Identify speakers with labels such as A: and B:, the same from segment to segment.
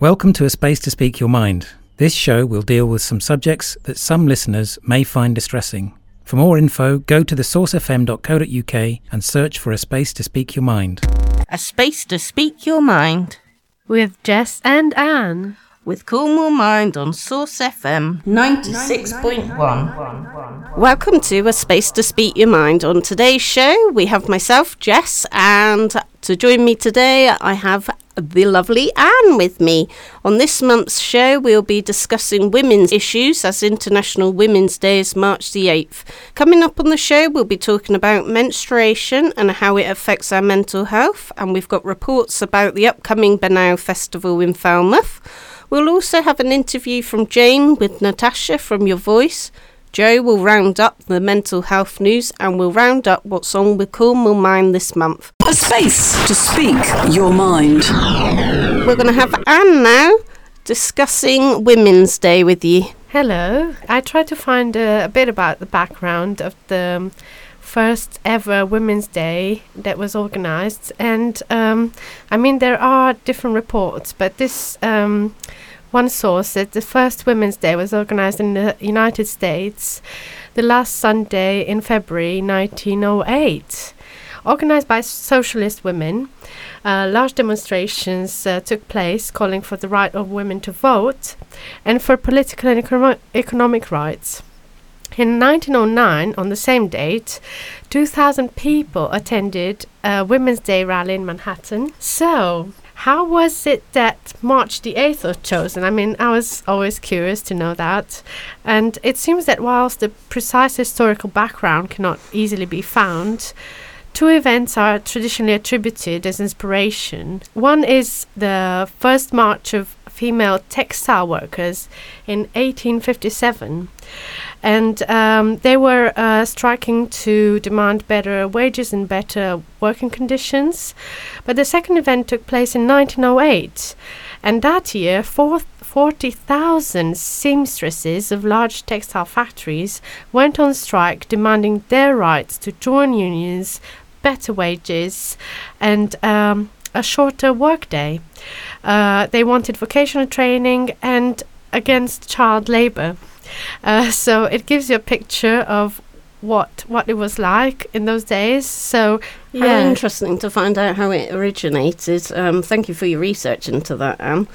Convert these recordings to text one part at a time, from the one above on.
A: Welcome to A Space to Speak Your Mind. This show will deal with some subjects that some listeners may find distressing. For more info, go to thesourcefm.co.uk and search for A Space to Speak Your Mind.
B: A space to speak your mind
C: with Jess and Anne.
B: with Cornwall Mind on Source FM 96.1. Welcome to A Space to Speak Your Mind. On today's show, we have myself, Jess, and to join me today, I have the lovely Anne with me. On this month's show, we'll be discussing women's issues as International Women's Day is March the 8th. Coming up on the show, we'll be talking about menstruation and how it affects our mental health, and we've got reports about the upcoming Benow Festival in Falmouth. We'll also have an interview from Jane with Natasha from Your Voice. Joe will round up the mental health news and we'll round up what's on with Cornwall Mind this month.
D: A space to speak your mind.
B: We're going to have Anne now discussing Women's Day with you.
C: Hello. I tried to find uh, a bit about the background of the um, first ever Women's Day that was organized. And um, I mean, there are different reports, but this. Um, one source said the first Women's Day was organized in the United States the last Sunday in February 1908. Organized by socialist women, uh, large demonstrations uh, took place calling for the right of women to vote and for political and econo- economic rights. In 1909, on the same date, 2,000 people attended a Women's Day rally in Manhattan. So, how was it that March the 8th was chosen? I mean, I was always curious to know that. And it seems that whilst the precise historical background cannot easily be found, two events are traditionally attributed as inspiration. One is the first march of female textile workers in 1857 and um, they were uh, striking to demand better wages and better working conditions. But the second event took place in 1908, and that year, 40,000 seamstresses of large textile factories went on strike demanding their rights to join unions, better wages, and um, a shorter workday. Uh, they wanted vocational training and against child labour. Uh, so it gives you a picture of what what it was like in those days. So
B: yeah, How interesting to find out how it originated. Um, thank you for your research into that, Anne.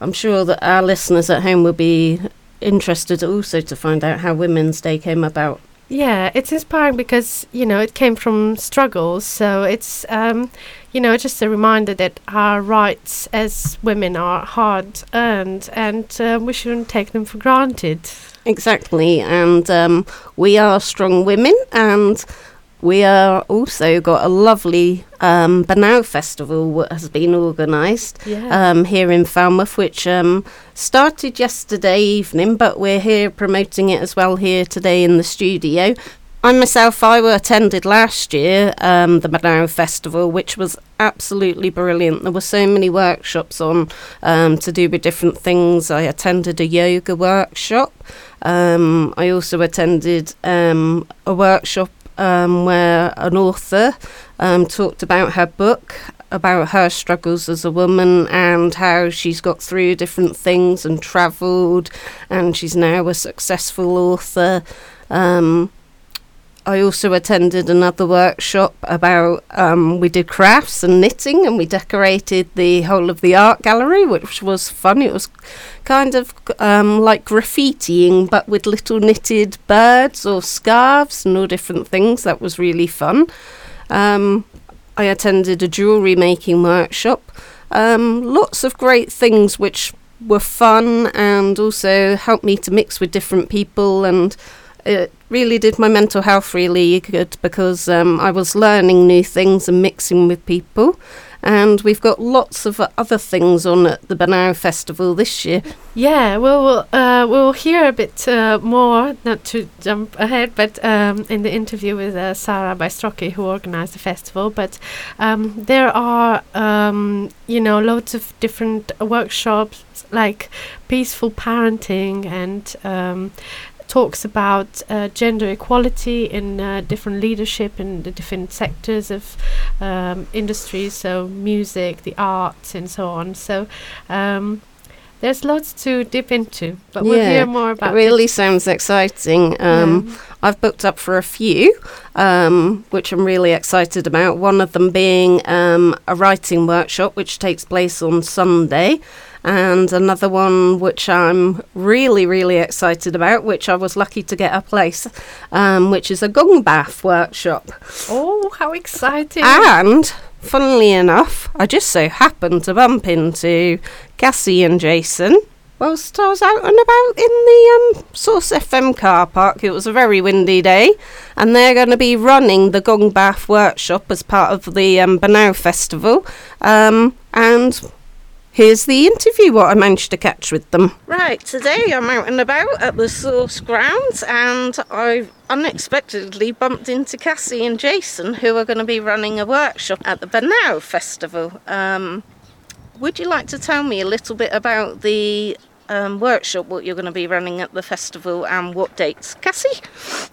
B: I'm sure that our listeners at home will be interested also to find out how Women's Day came about.
C: Yeah, it's inspiring because you know it came from struggles. So it's um, you know just a reminder that our rights as women are hard earned, and uh, we shouldn't take them for granted.
B: Exactly, and um, we are strong women, and we are also got a lovely um, Benow festival that has been organised
C: Yeah.
B: um, here in Falmouth, which um, started yesterday evening, but we're here promoting it as well here today in the studio. I myself, I attended last year um, the Benow Festival, which was absolutely brilliant. There were so many workshops on um, to do with different things. I attended a yoga workshop. Um, I also attended um, a workshop um, where an author um, talked about her book, about her struggles as a woman and how she's got through different things and travelled, and she's now a successful author. Um, I also attended another workshop about um, we did crafts and knitting and we decorated the whole of the art gallery, which was fun. It was kind of um, like graffitiing, but with little knitted birds or scarves and all different things. That was really fun. Um, I attended a jewellery making workshop. Um, lots of great things which were fun and also helped me to mix with different people and it really did my mental health really good because um, I was learning new things and mixing with people. And we've got lots of other things on at the Benow Festival this year.
C: Yeah, well, we'll, uh, we'll hear a bit uh, more, not to jump ahead, but um, in the interview with uh, Sara Baistrocchi, who organised the festival. But um, there are, um, you know, loads of different workshops like peaceful parenting and um, talks about uh, gender equality in uh, different leadership in the different sectors of um, industries, so music, the arts, and so on. So um, there's lots to dip into, but we'll hear more about
B: It really sounds exciting. Um, I've booked up for a few, um, which I'm really excited about. One of them being um, a writing workshop, which takes place on Sunday. And another one which I'm really, really excited about, which I was lucky to get a place, um, which is a gong bath workshop.
C: Oh, how exciting!
B: And funnily enough, I just so happened to bump into Cassie and Jason whilst I was out and about in the um, Source FM car park. It was a very windy day, and they're going to be running the Gong Bath workshop as part of the um, Benow Festival. Um, and here's the interview what I managed to catch with them. Right, today I'm out and about at the Source grounds, and I've unexpectedly bumped into Cassie and Jason, who are going to be running a workshop at the Benow Festival. Um, would you like to tell me a little bit about the um, workshop what you're going to be running at the festival and what dates. Cassie?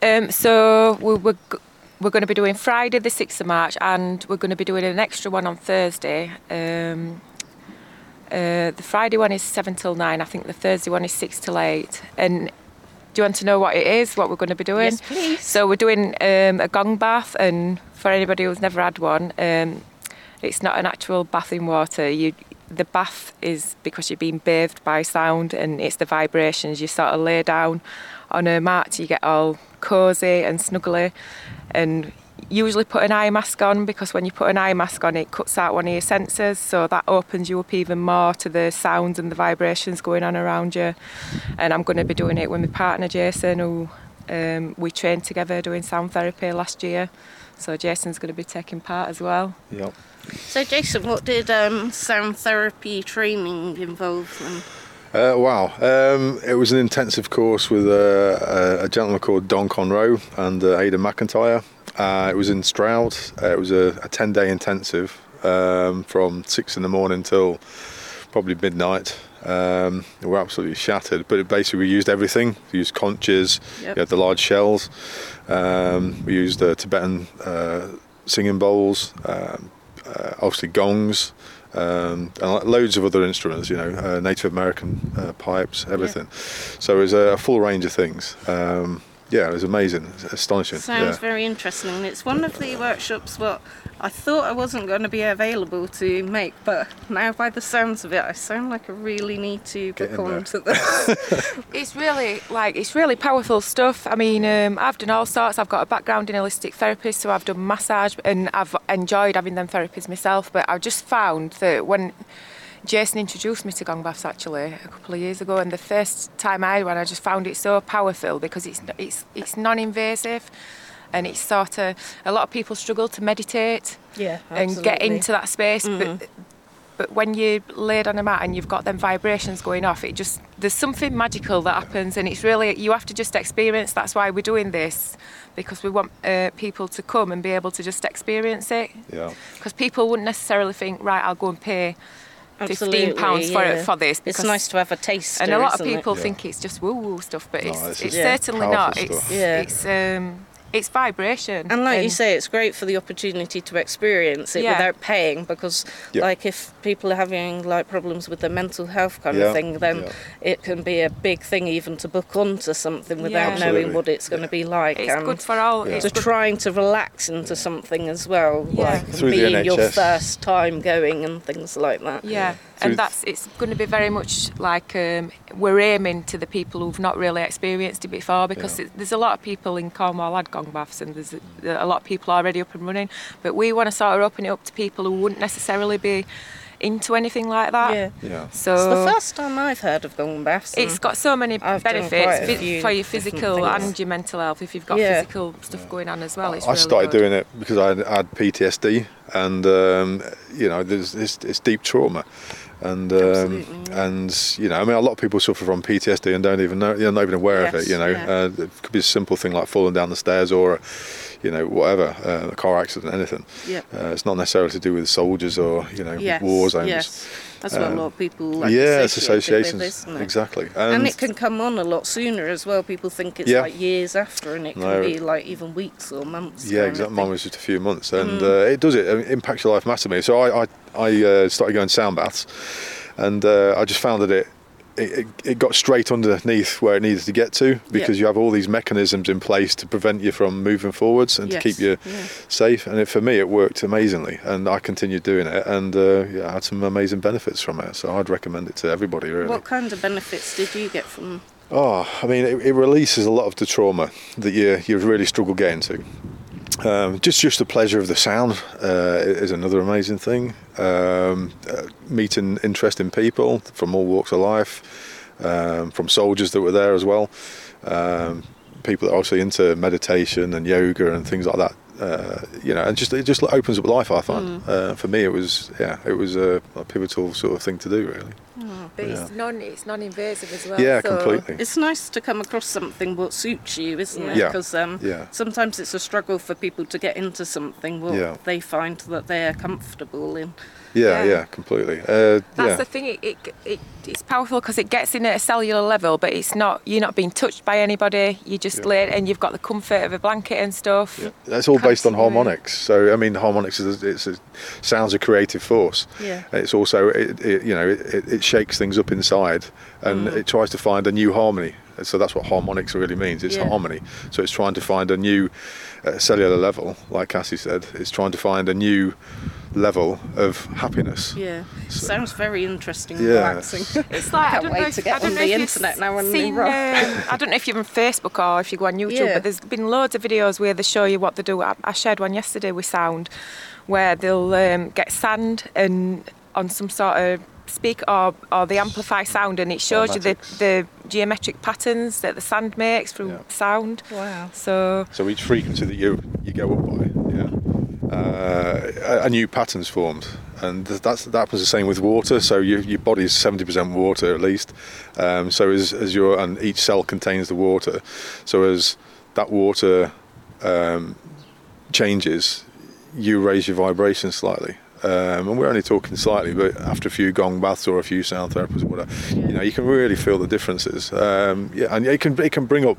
E: Um, so we, we're, we're going to be doing Friday the 6th of March and we're going to be doing an extra one on Thursday. Um, uh, the Friday one is 7 till 9, I think the Thursday one is 6 till 8. And do you want to know what it is, what we're going to be doing?
B: Yes, please.
E: So we're doing um, a gong bath, and for anybody who's never had one, um, it's not an actual bath in water. You the bath is because you're being bathed by sound and it's the vibrations. You sort of lay down on a mat, you get all cosy and snuggly, and usually put an eye mask on because when you put an eye mask on, it cuts out one of your senses, so that opens you up even more to the sounds and the vibrations going on around you. And I'm going to be doing it with my partner Jason, who um, we trained together doing sound therapy last year. So Jason's going to be taking part as well.
F: Yep.
B: So, Jason, what did um, sound therapy training involve? Then?
F: Uh, wow, um, it was an intensive course with uh, a, a gentleman called Don Conreaux and uh, Aidan McIntyre. Uh, it was in Stroud. Uh, it was a, a 10 day intensive um, from 6 in the morning till probably midnight. Um, we were absolutely shattered, but basically we used everything. We used conches,
B: Yep.
F: we had the large shells, um, we used uh, Tibetan uh, singing bowls, um, uh, obviously gongs, um, and loads of other instruments, you know, uh, Native American uh, pipes, everything. So it was a, a full range of things. Um, yeah, it was amazing, it's astonishing.
B: Sounds
F: yeah.
B: very interesting. It's one of the workshops what I thought I wasn't going to be available to make, but now by the sounds of it, I sound like I really need to
F: Get
B: book on to this.
E: It's really like it's really powerful stuff. I mean, um, I've done all sorts. I've got a background in holistic therapy, so I've done massage, and I've enjoyed having them therapies myself. But I've just found that when Jason introduced me to gong baths actually a couple of years ago, and the first time I had one, I just found it so powerful because it's it's it's non-invasive. And it's sort of a lot of people struggle to meditate
B: yeah, absolutely.
E: and get into that space, but but when you're laid on a mat and you've got them vibrations going off, it just there's something magical that happens, and it's really you have to just experience. That's why we're doing this because we want uh, people to come and be able to just experience it.
F: Yeah.
E: Because people wouldn't necessarily think, right, I'll go and pay
B: Absolutely,
E: fifteen pounds for
B: yeah.
E: it for this.
B: It's nice to have a taste.
E: and a lot of
B: isn't it?
E: people
F: Yeah.
E: think it's just woo woo stuff, but
F: No,
E: it's,
F: this
E: it's
B: Yeah.
E: certainly not.
F: stuff.
E: It's
B: Yeah.
E: it's um it's vibration.
B: And like you say, it's great for the opportunity to experience it
E: Yeah.
B: without paying because,
F: Yeah.
B: like, if people are having like problems with their mental health kind
F: Yeah,
B: of thing, then
F: yeah.
B: it can be a big thing even to book onto something without
E: Yeah.
B: knowing what it's going to be like.
E: it's
B: and
E: good for all.
F: Yeah.
E: It's
B: to
E: good
B: trying to relax into something as well,
E: Yeah.
B: like
F: Through the
B: being your first time going and things like that.
E: Yeah,
F: Through-
E: and that's it's going to be very much like um, we're aiming to the people who've not really experienced it before because
F: Yeah.
E: it, there's a lot of people in Cornwall had gong baths and there's a, a lot of people already up and running, but we want to sort of open it up to people who wouldn't necessarily be into anything like that.
B: Yeah.
F: Yeah.
E: So
B: It's the first time I've heard of gong baths.
E: it's got so many
B: I've
E: benefits
B: a
E: phy-
B: few
E: for your physical and your mental health. If you've got
B: Yeah.
E: physical stuff going on as well, it's
F: I
E: really
F: started
E: good.
F: doing it because I had, had PTSD, and um, you know, there's it's, it's deep trauma, and um,
B: yeah.
F: and you know, I mean, a lot of people suffer from PTSD and don't even know, you're not even aware of it. You know,
B: yeah.
F: uh, it could be a simple thing like falling down the stairs or, you know, whatever, uh, a car accident, anything.
B: Yep.
F: Uh, it's not necessarily to do with soldiers or you know
B: Yes,
F: war zones.
B: Yes, that's what
F: Um,
B: a lot of people like
F: yeah, it's associations
B: with, isn't it?
F: exactly,
B: And, it can come on a lot sooner as well. People think it's
F: Yeah.
B: like years after, and it can
F: No.
B: be like even weeks or months.
F: Yeah, exactly. Mine was just a few months, and
B: Mm.
F: uh, it does it. It impacts your life massively. So I I, I uh, started going sound baths, and uh, I just found that it it, it, it got straight underneath where it needed to get to because you have all these mechanisms in place to prevent you from moving forwards and
B: Yes,
F: to keep you
B: yeah.
F: safe. And it, for me, it worked amazingly, and I continued doing it, and uh, yeah, I had some amazing benefits from it. So I'd recommend it to everybody. Really.
B: What kind of benefits did you get from?
F: Oh, I mean, it, it releases a lot of the trauma that you you really struggle getting to. Um, just just the pleasure of the sound uh, is another amazing thing. Um, uh, meeting interesting people from all walks of life, um, from soldiers that were there as well. Um, people that are also into meditation and yoga and things like that. Uh, you know, and just it just opens up life. I find uh, for me it was yeah it was a, a pivotal sort of thing to do really.
E: But
F: Yeah.
E: it's non it's non-invasive as well.
F: yeah,
E: so
F: completely.
B: It's nice to come across something what suits you, isn't it?
F: Yeah.
B: Because um,
F: Yeah.
B: sometimes it's a struggle for people to get into something what
F: Yeah.
B: they find that they're comfortable in.
F: Yeah,
E: Yeah.
F: yeah, completely. Uh,
E: That's
F: yeah.
E: the thing. It, it, it it's powerful because it gets in at a cellular level, but it's not. You're not being touched by anybody. You just
F: Yeah.
E: lay and you've got the comfort of a blanket and stuff.
F: Yeah. That's all based on harmonics. So I mean, harmonics is a, it's a sounds a creative force.
B: Yeah.
F: It's also it, it, you know it, it, it shakes things up inside, and it tries to find a new harmony. So that's what harmonics really means. It's
B: Yeah.
F: harmony. So it's trying to find a new uh, cellular level, like Cassie said. It's trying to find a new level of happiness.
B: Yeah.
F: So-
B: Sounds very interesting and
F: Yeah.
B: relaxing.
E: It's like I
B: Can't
E: don't
B: wait
E: know
B: to
E: if,
B: get
E: I don't
B: on
E: know
B: the
E: if you've
B: internet now and
E: seen,
B: rock.
E: um, I don't know if you're on Facebook or if you go on YouTube,
B: Yeah.
E: but there's been loads of videos where they show you what they do. I, I shared one yesterday with sound, where they'll um, get sand and on some sort of speak or or they amplify sound and it shows you the, the geometric patterns that the sand makes through
F: Yeah.
E: sound.
B: Wow.
E: So
F: So each frequency that you you go up by, yeah, uh, a, a new pattern's formed, and that's that happens the same with water. So your your body is seventy percent water at least. Um, so as as your and each cell contains the water. So as that water um, changes, you raise your vibration slightly. Um, and we're only talking slightly, but after a few gong baths or a few sound therapies or whatever, you know, you can really feel the differences. Um, yeah, and it can it can bring up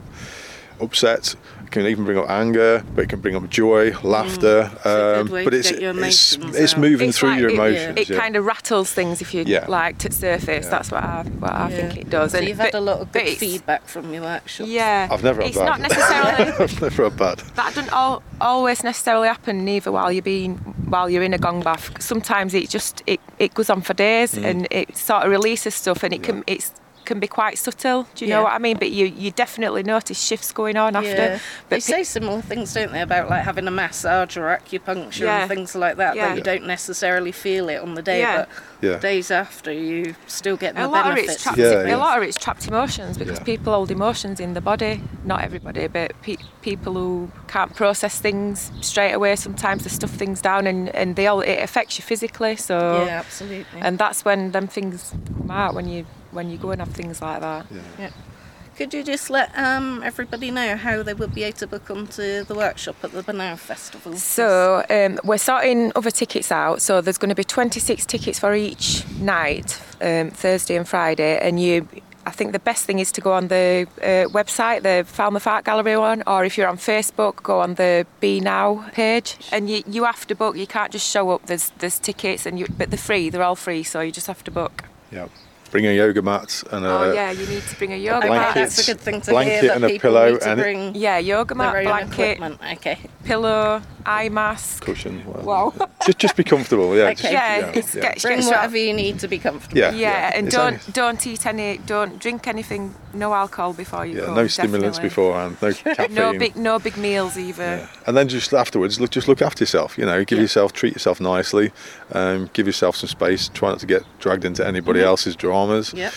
F: upset. It can even bring up anger, but it can bring up joy, laughter.
B: Mm.
F: Um,
B: way
F: but it's it's,
B: emotions
F: it's moving
E: It's
F: through
E: like
F: your
E: it-
F: emotions.
E: it
F: yeah.
E: kind of rattles things if you
F: Yeah.
E: like to surface.
F: Yeah.
E: That's what I what I
B: Yeah.
E: think it does.
B: So
E: And-
B: you've had a lot of good feedback from your workshop.
E: Yeah,
F: I've never had
E: It's
F: bad.
E: not necessarily
F: I've never had bad.
E: that doesn't all, always necessarily happen neither while you're being while you're in a gong bath. Sometimes it just it, it goes on for days
F: Mm.
E: and it sort of releases stuff and it can it's can be quite subtle. Do you know what I mean? But you you definitely notice shifts going on after.
B: Yeah.
E: But
B: they say similar things, don't they, about like having a massage or acupuncture
E: Yeah.
B: and things like that,
E: Yeah.
B: that you don't necessarily feel it on the day,
E: Yeah.
B: but
F: Yeah.
B: days after you still get the
E: a lot of
B: benefits.
E: it's trapped.
F: Yeah,
E: a lot of it's trapped emotions because
F: Yeah.
E: people hold emotions in the body. Not everybody, but pe- people who can't process things straight away. Sometimes they stuff things down, and and they all it affects you physically. So
B: yeah, absolutely.
E: and that's when them things come out when you when you go and have things like that. Yeah.
B: Could you just let um, everybody know how they would be able to book onto the workshop at the Benow Festival?
E: So um, we're sorting other tickets out. So there's going to be 26 tickets for each night, um, Thursday and Friday. And you, I think the best thing is to go on the uh, website, the Falmouth Art Gallery one, or if you're on Facebook, go on the Benow page. And you, you have to book. You can't just show up. There's there's tickets, and you, but they're free. They're all free. So you just have to book.
F: Yeah. Bring a yoga mat and a,
E: oh yeah, you need to bring a yoga
B: Okay,
E: mat.
F: blanket.
B: that's a good thing to
F: blanket
B: hear that
F: and a
B: people
F: pillow
B: need to
F: and it-
B: bring
E: Yeah, yoga mat, blanket,
B: equipment. Okay.
E: pillow, eye mask.
F: cushion. Well, just just be comfortable. Yeah. just-
B: Okay.
E: Yeah,
F: yeah,
E: it's
F: yeah.
E: get-
B: Bring whatever you need to be comfortable.
F: Yeah,
E: Yeah, and
F: It's
E: don't
F: only-
E: don't eat any, don't drink anything, no alcohol before you
F: yeah,
E: come.
F: no stimulants
E: definitely.
F: beforehand. No caffeine.
E: No big no big meals either.
F: Yeah. And then just afterwards, look, just look after yourself. You know, give
B: Yeah.
F: yourself, treat yourself nicely, um, give yourself some space. Try not to get dragged into anybody
B: Mm-hmm.
F: else's dramas,
B: Yep.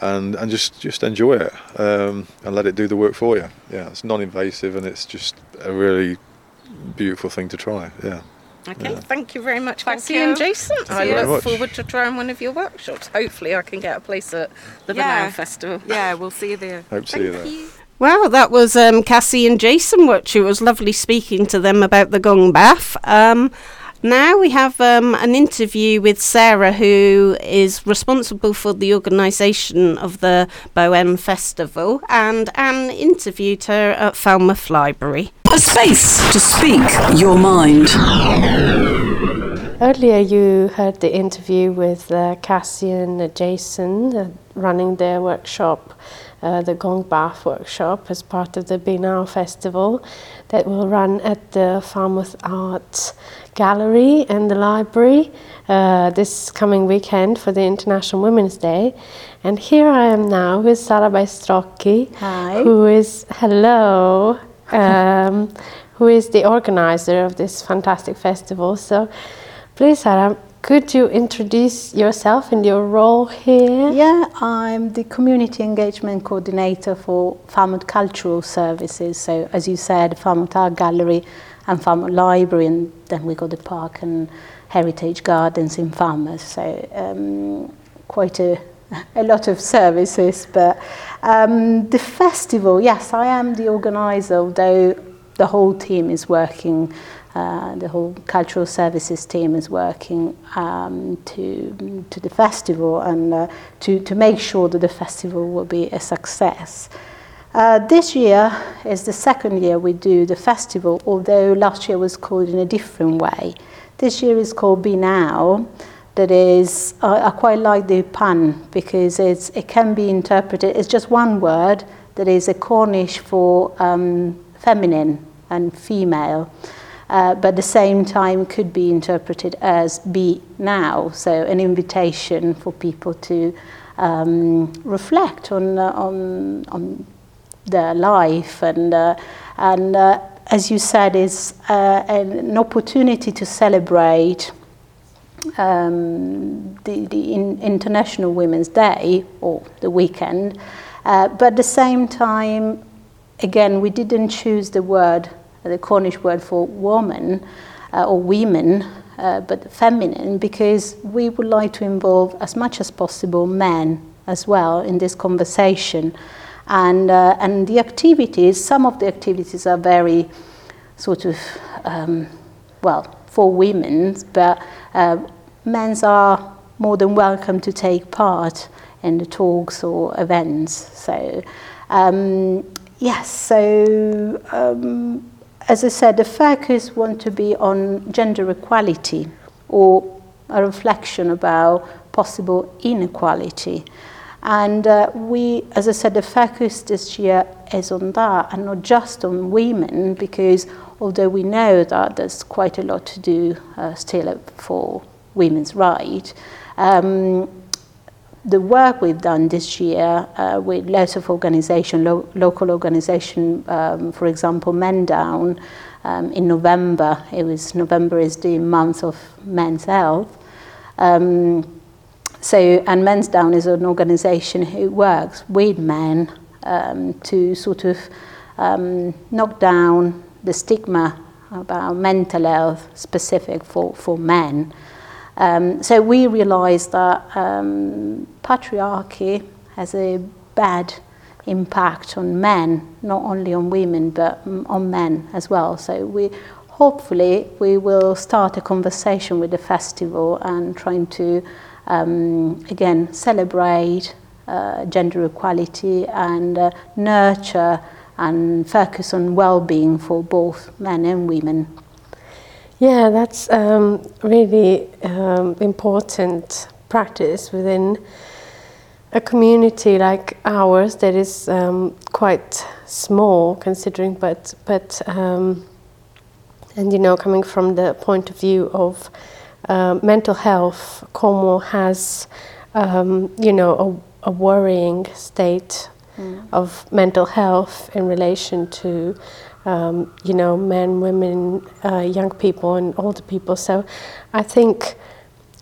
F: and and just just enjoy it um, and let it do the work for you. Yeah, it's non-invasive and it's just a really beautiful thing to try. Yeah.
B: Okay,
F: Yeah.
B: thank you very much,
E: Thank
B: Cassie
E: you.
B: and Jason. I
F: you
B: look
F: much.
B: forward to trying one of your workshops. Hopefully, I can get a place at the
E: Yeah.
B: Benow Festival.
E: Yeah, we'll see you there.
F: Hope to see you there.
B: Well, that was um, Cassie and Jason watching. It was lovely speaking to them about the gong bath. Um, now we have um, an interview with Sara, who is responsible for the organisation of the Benow Festival, and Anne interviewed her at Falmouth Library.
D: A space to speak your mind.
C: Earlier, you heard the interview with uh, Cassie and Jason uh, running their workshop, uh, the Gong Bath workshop, as part of the Benow Festival that will run at the Falmouth Arts Gallery and the library uh, this coming weekend for the International Women's Day. And here I am now with Sara Baistrocchi,
G: Hi.
C: who is, hello, um, who is the organizer of this fantastic festival. So, please, Sara, could you introduce yourself and your role here?
G: Yeah, I'm the community engagement coordinator for Falmouth Cultural Services. So, as you said, Falmouth Art Gallery and Falmouth Library, and then we got the park and heritage gardens in Farmers. So, um, quite a, a lot of services. But um, the festival, yes, I am the organizer, although the whole team is working. Uh, the whole cultural services team is working um, to to the festival and uh, to to make sure that the festival will be a success. Uh, this year is the second year we do the festival, although last year was called in a different way. This year is called Benow. That is, I quite like the pun because it's, it can be interpreted, it's just one word that is a Cornish for um, feminine and female. Uh, but at the same time could be interpreted as be now, so an invitation for people to um, reflect on, uh, on, on their life. And, uh, and uh, as you said, is uh, an opportunity to celebrate um, the, the in International Women's Day or the weekend, uh, but at the same time, again, we didn't choose the word, the Cornish word for woman uh, or women, uh, but feminine, because we would like to involve as much as possible men as well in this conversation. And, uh, and the activities, some of the activities are very sort of, um, well, for women, but uh, men's are more than welcome to take part in the talks or events. So, um, yes, so um, as I said, the focus want to be on gender equality or a reflection about possible inequality. And uh, we, as I said, the focus this year is on that and not just on women, because although we know that there's quite a lot to do uh, still for women's rights, um, the work we've done this year uh, with lots of organization, lo- local organization, um, for example, Men Down, um, in November, it was November is the month of men's health. Um, so, and Men's Down is an organization who works with men um, to sort of um, knock down the stigma about mental health specific for, for men. Um, so we realize that um, patriarchy has a bad impact on men, not only on women, but on men as well. So we hopefully we will start a conversation with the festival and trying to um, again celebrate uh, gender equality and uh, nurture and focus on well-being for both men and women.
C: Yeah, that's um, really um, important practice within a community like ours that is um, quite small considering, but but um, and you know coming from the point of view of uh, mental health, Cornwall has um, you know a, a worrying state
G: Mm.
C: of mental health in relation to um, you know men, women, uh, young people, and older people. So I think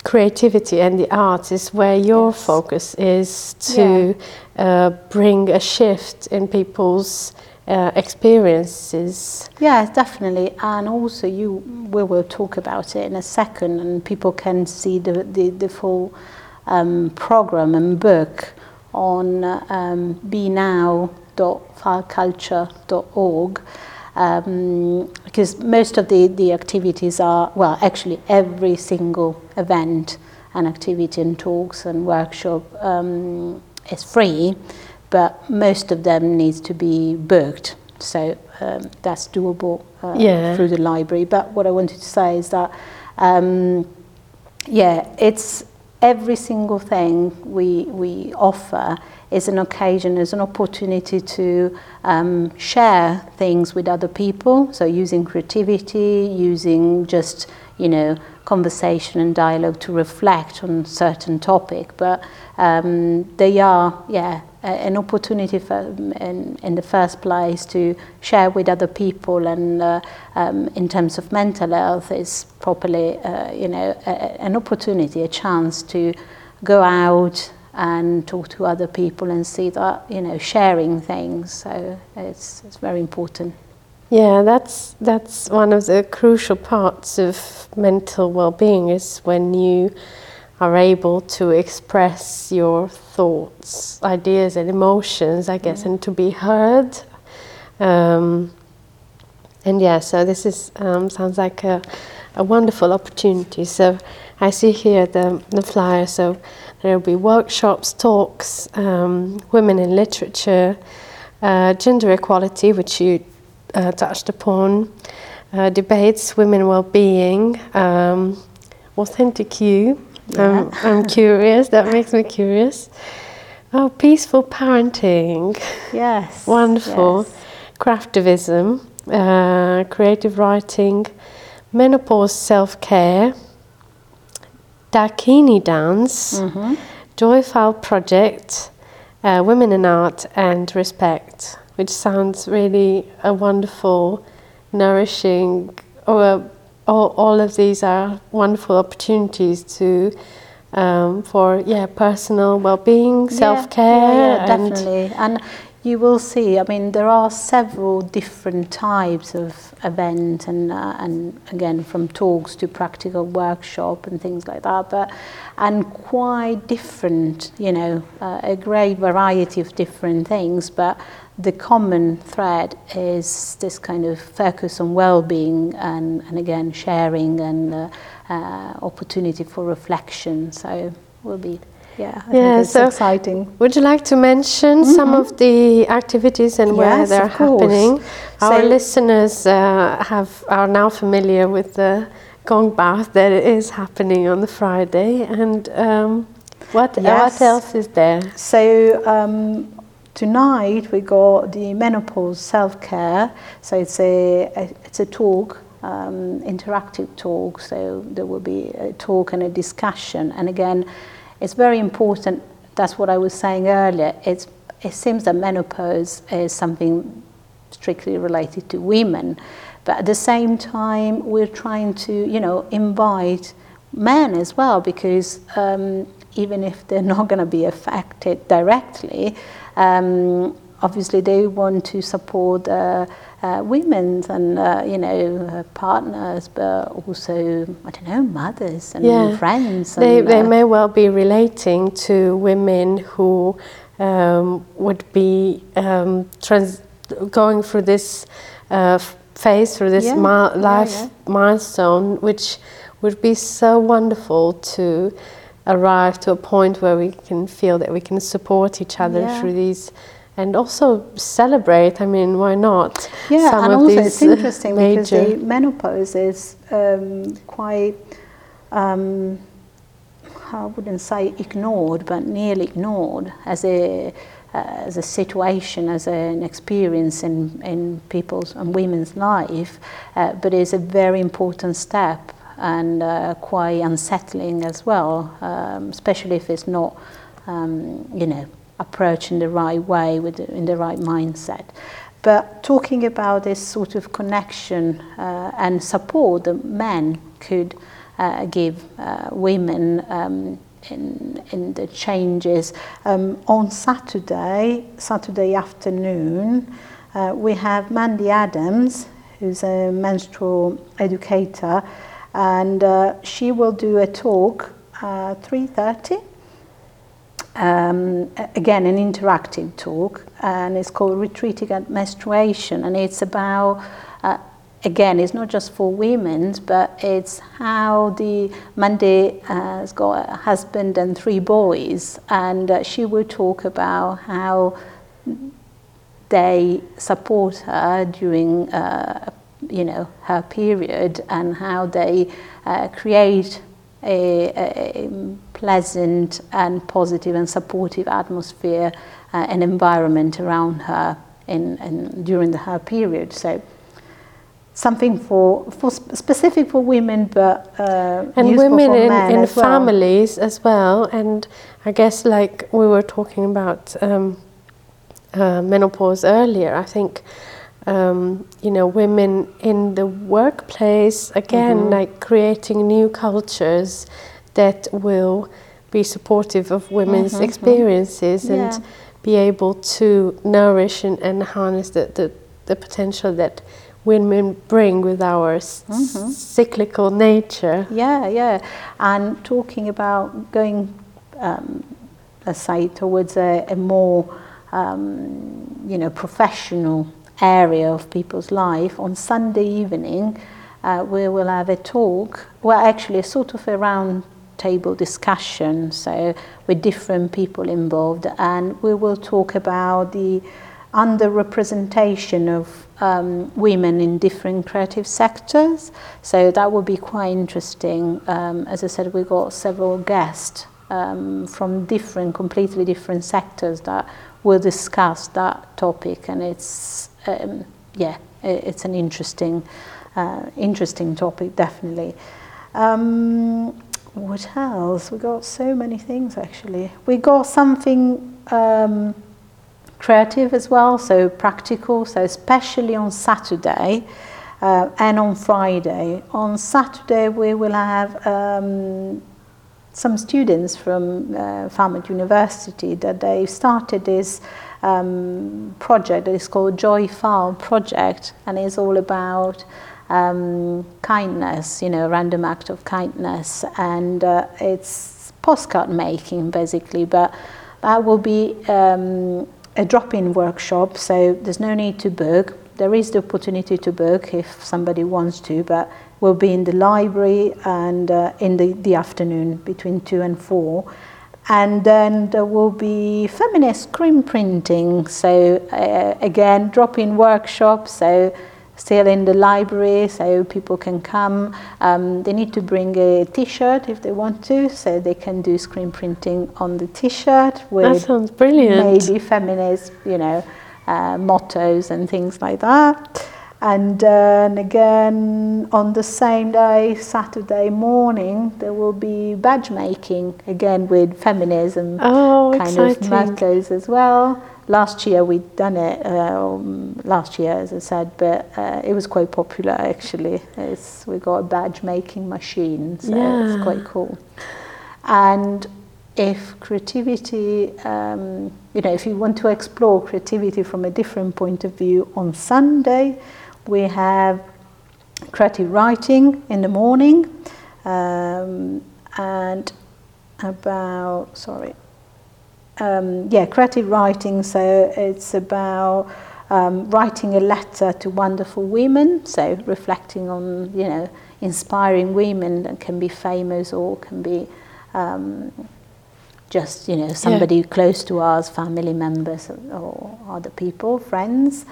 C: creativity and the arts is where your
G: Yes.
C: focus is to uh, bring a shift in people's uh, experiences.
G: Yeah, definitely. And also, you we will talk about it in a second, and people can see the the, the full um, program and book on um, benow.falculture.org. Um, because most of the, the activities are, well, actually, every single event and activity and talks and workshop um, is free, but most of them needs to be booked. So um, that's doable uh,
C: Yeah.
G: through the library. But what I wanted to say is that um, yeah, it's every single thing we, we offer is an occasion, is an opportunity to um, share things with other people. So using creativity, using just, you know, conversation and dialogue to reflect on certain topic. But um, they are, yeah, an opportunity for, in, in the first place to share with other people and uh, um, in terms of mental health is properly uh, you know a, an opportunity a chance to go out and talk to other people and see that you know sharing things so it's, it's very important
C: yeah that's that's one of the crucial parts of mental well-being is when you are able to express your thoughts, ideas, and emotions, I guess, mm. and to be heard. Um, and yeah, so this is um, sounds like a, a wonderful opportunity. So I see here the, the flyer. So there will be workshops, talks, um, women in literature, uh, gender equality, which you uh, touched upon, uh, debates, women well-being, um, authentic you, yeah. I'm, I'm curious. That makes me curious. Oh, peaceful parenting.
G: Yes.
C: Wonderful. Yes. Craftivism, uh, creative writing, menopause self care, Dakini dance, mm-hmm. Joyful project, uh, women in art, and respect, which sounds really a wonderful, nourishing, or all, all of these are wonderful opportunities to um, for yeah personal well-being, self-care,
G: yeah, yeah, definitely. And, and you will see. I mean, there are several different types of event, and uh, and again from talks to practical workshop and things like that. But and quite different. You know, uh, a great variety of different things, but the common thread is this kind of focus on well-being and, and again sharing and uh, uh, opportunity for reflection. So will be yeah, I yeah, think it's so exciting.
C: Would you like to mention mm-hmm. some of the activities and yes, where they're happening? Our so listeners uh, have are now familiar with the gong bath that is happening on the Friday, and um, what yes. what else is there?
G: So um, Tonight we got the menopause self-care. So it's a, a it's a talk, um, interactive talk. So there will be a talk and a discussion. And again, it's very important. That's what I was saying earlier. It's it seems that menopause is something strictly related to women, but at the same time we're trying to you know invite men as well because um, even if they're not going to be affected directly, um, obviously they want to support uh, uh, women and uh, you know partners, but also I don't know mothers and yeah. friends.
C: And, they they
G: uh,
C: may well be relating to women who um, would be um, trans- going through this uh, phase, through this yeah. life yeah, milestone, which would be so wonderful to arrive to a point where we can feel that we can support each other through these and also celebrate. I mean, why not?
G: Yeah, Some and also it's interesting because the menopause is um, quite, um, I wouldn't say ignored, but nearly ignored as a uh, as a situation, as an experience in, in people's and women's life, uh, but it's a very important step and uh, quite unsettling as well, um, especially if it's not, um, you know, approached in the right way with the, in the right mindset. But talking about this sort of connection uh, and support that men could uh, give uh, women um, in, in the changes. Um, on Saturday, Saturday afternoon, uh, we have Mandy Adams, who's a menstrual educator, and uh, she will do a talk uh, 3.30 um, again an interactive talk and it's called retreating at menstruation and it's about uh, again it's not just for women but it's how the Mandy uh, has got a husband and three boys and uh, she will talk about how they support her during uh, you know, her period and how they uh, create a, a pleasant and positive and supportive atmosphere uh, and environment around her in, in during the her period. So something for, for specific for women, but uh,
C: and women
G: for
C: in, in
G: as well.
C: families as well. And I guess like we were talking about um, uh, menopause earlier, I think um, you know women in the workplace again,
G: Mhm.
C: like creating new cultures that will be supportive of women's
G: Mhm, mhm.
C: experiences
G: Yeah.
C: and be able to nourish and, and harness the, the, the potential that women bring with our s-
G: Mhm.
C: cyclical nature.
G: Yeah, yeah. And talking about going, um, let's say, towards a, a more, um, you know, professional area of people's life, on Sunday evening, uh, we will have a talk, well, actually, a sort of a round table discussion, so with different people involved, and we will talk about the underrepresentation of um, women in different creative sectors. So that will be quite interesting. Um, as I said, we got several guests um, from different, completely different sectors that will discuss that topic, and it's um, yeah, it's an interesting, uh, interesting topic, definitely. Um, what else? We got so many things actually. We got something. Um, creative as well, so practical, so especially on Saturday uh, and on Friday. On Saturday, we will have um, some students from uh, University that they started this um, project that is called Joy Farm Project, and it's all about um, kindness, you know, random act of kindness, and uh, it's postcard making basically, but that will be um, a drop-in workshop, so there's no need to book. There is the opportunity to book if somebody wants to, but we'll be in the library and uh, in the, the afternoon between 2 and 4. And then there will be feminist screen printing, so uh, again, drop-in workshop, so still in the library, so people can come. Um, they need to bring a T-shirt if they want to, so they can do screen printing on the T-shirt
C: That
G: with
C: sounds brilliant.
G: maybe feminist, you know, uh, mottos and things like that. And then again, on the same day, Saturday morning, there will be badge making, again with feminism
C: Oh,
G: kind of
C: exciting.
G: mottos as well. Last year we'd done it, um, last year as I said, but uh, it was quite popular actually. It's, we got a badge making machine, so
C: Yeah.
G: it's quite cool. And if creativity, um, you know, if you want to explore creativity from a different point of view, on Sunday we have creative writing in the morning um, and about, sorry, um, yeah, creative writing. So it's about um, writing a letter to wonderful women. So reflecting on, you know, inspiring women that can be famous or can be um, just, you know, somebody close to us, family members or other people, friends.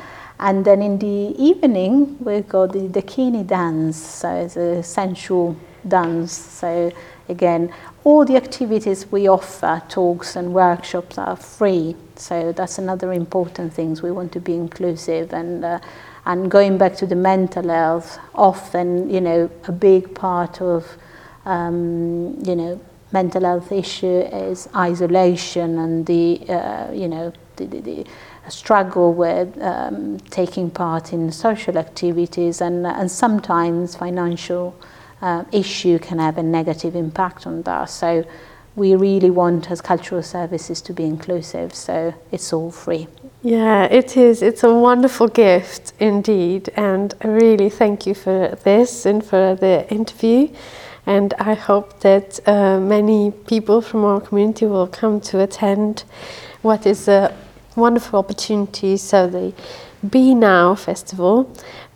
G: And then in the evening, we've got the Dakini dance. So it's a sensual dance. So again, all the activities we offer, talks and workshops are free. So that's another important thing. We want to be inclusive and uh, and going back to the mental health. Often, you know, a big part of um, you know mental health issue is isolation and the uh, you know the, the, the struggle with um, taking part in social activities and and sometimes financial uh, issue can have a negative impact on that. So we really want as cultural services to be inclusive. So it's all free.
C: Yeah, it is. It's a wonderful gift indeed. And I really thank you for this and for the interview. And I hope that uh, many people from our community will come to attend what is a wonderful opportunity. So, the Benow Festival.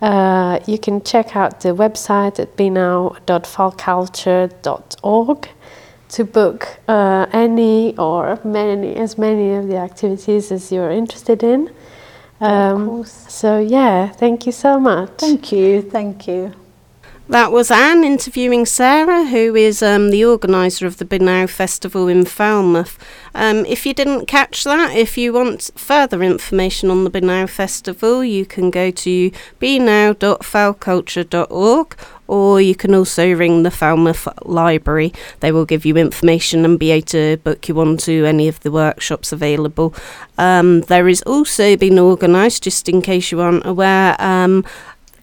C: Uh, you can check out the website at benow.falculture.org to book uh, any or many as many of the activities as you're interested in.
G: of
C: Um,
G: course.
C: so yeah, thank you so much.
G: Thank you. Thank you.
B: That was Anne interviewing Sara, who is um, the organiser of the Benow Festival in Falmouth. Um, if you didn't catch that, if you want further information on the Benow Festival, you can go to benow.falculture.org or you can also ring the Falmouth Library. They will give you information and be able to book you onto any of the workshops available. Um, there is also been organised, just in case you aren't aware, um,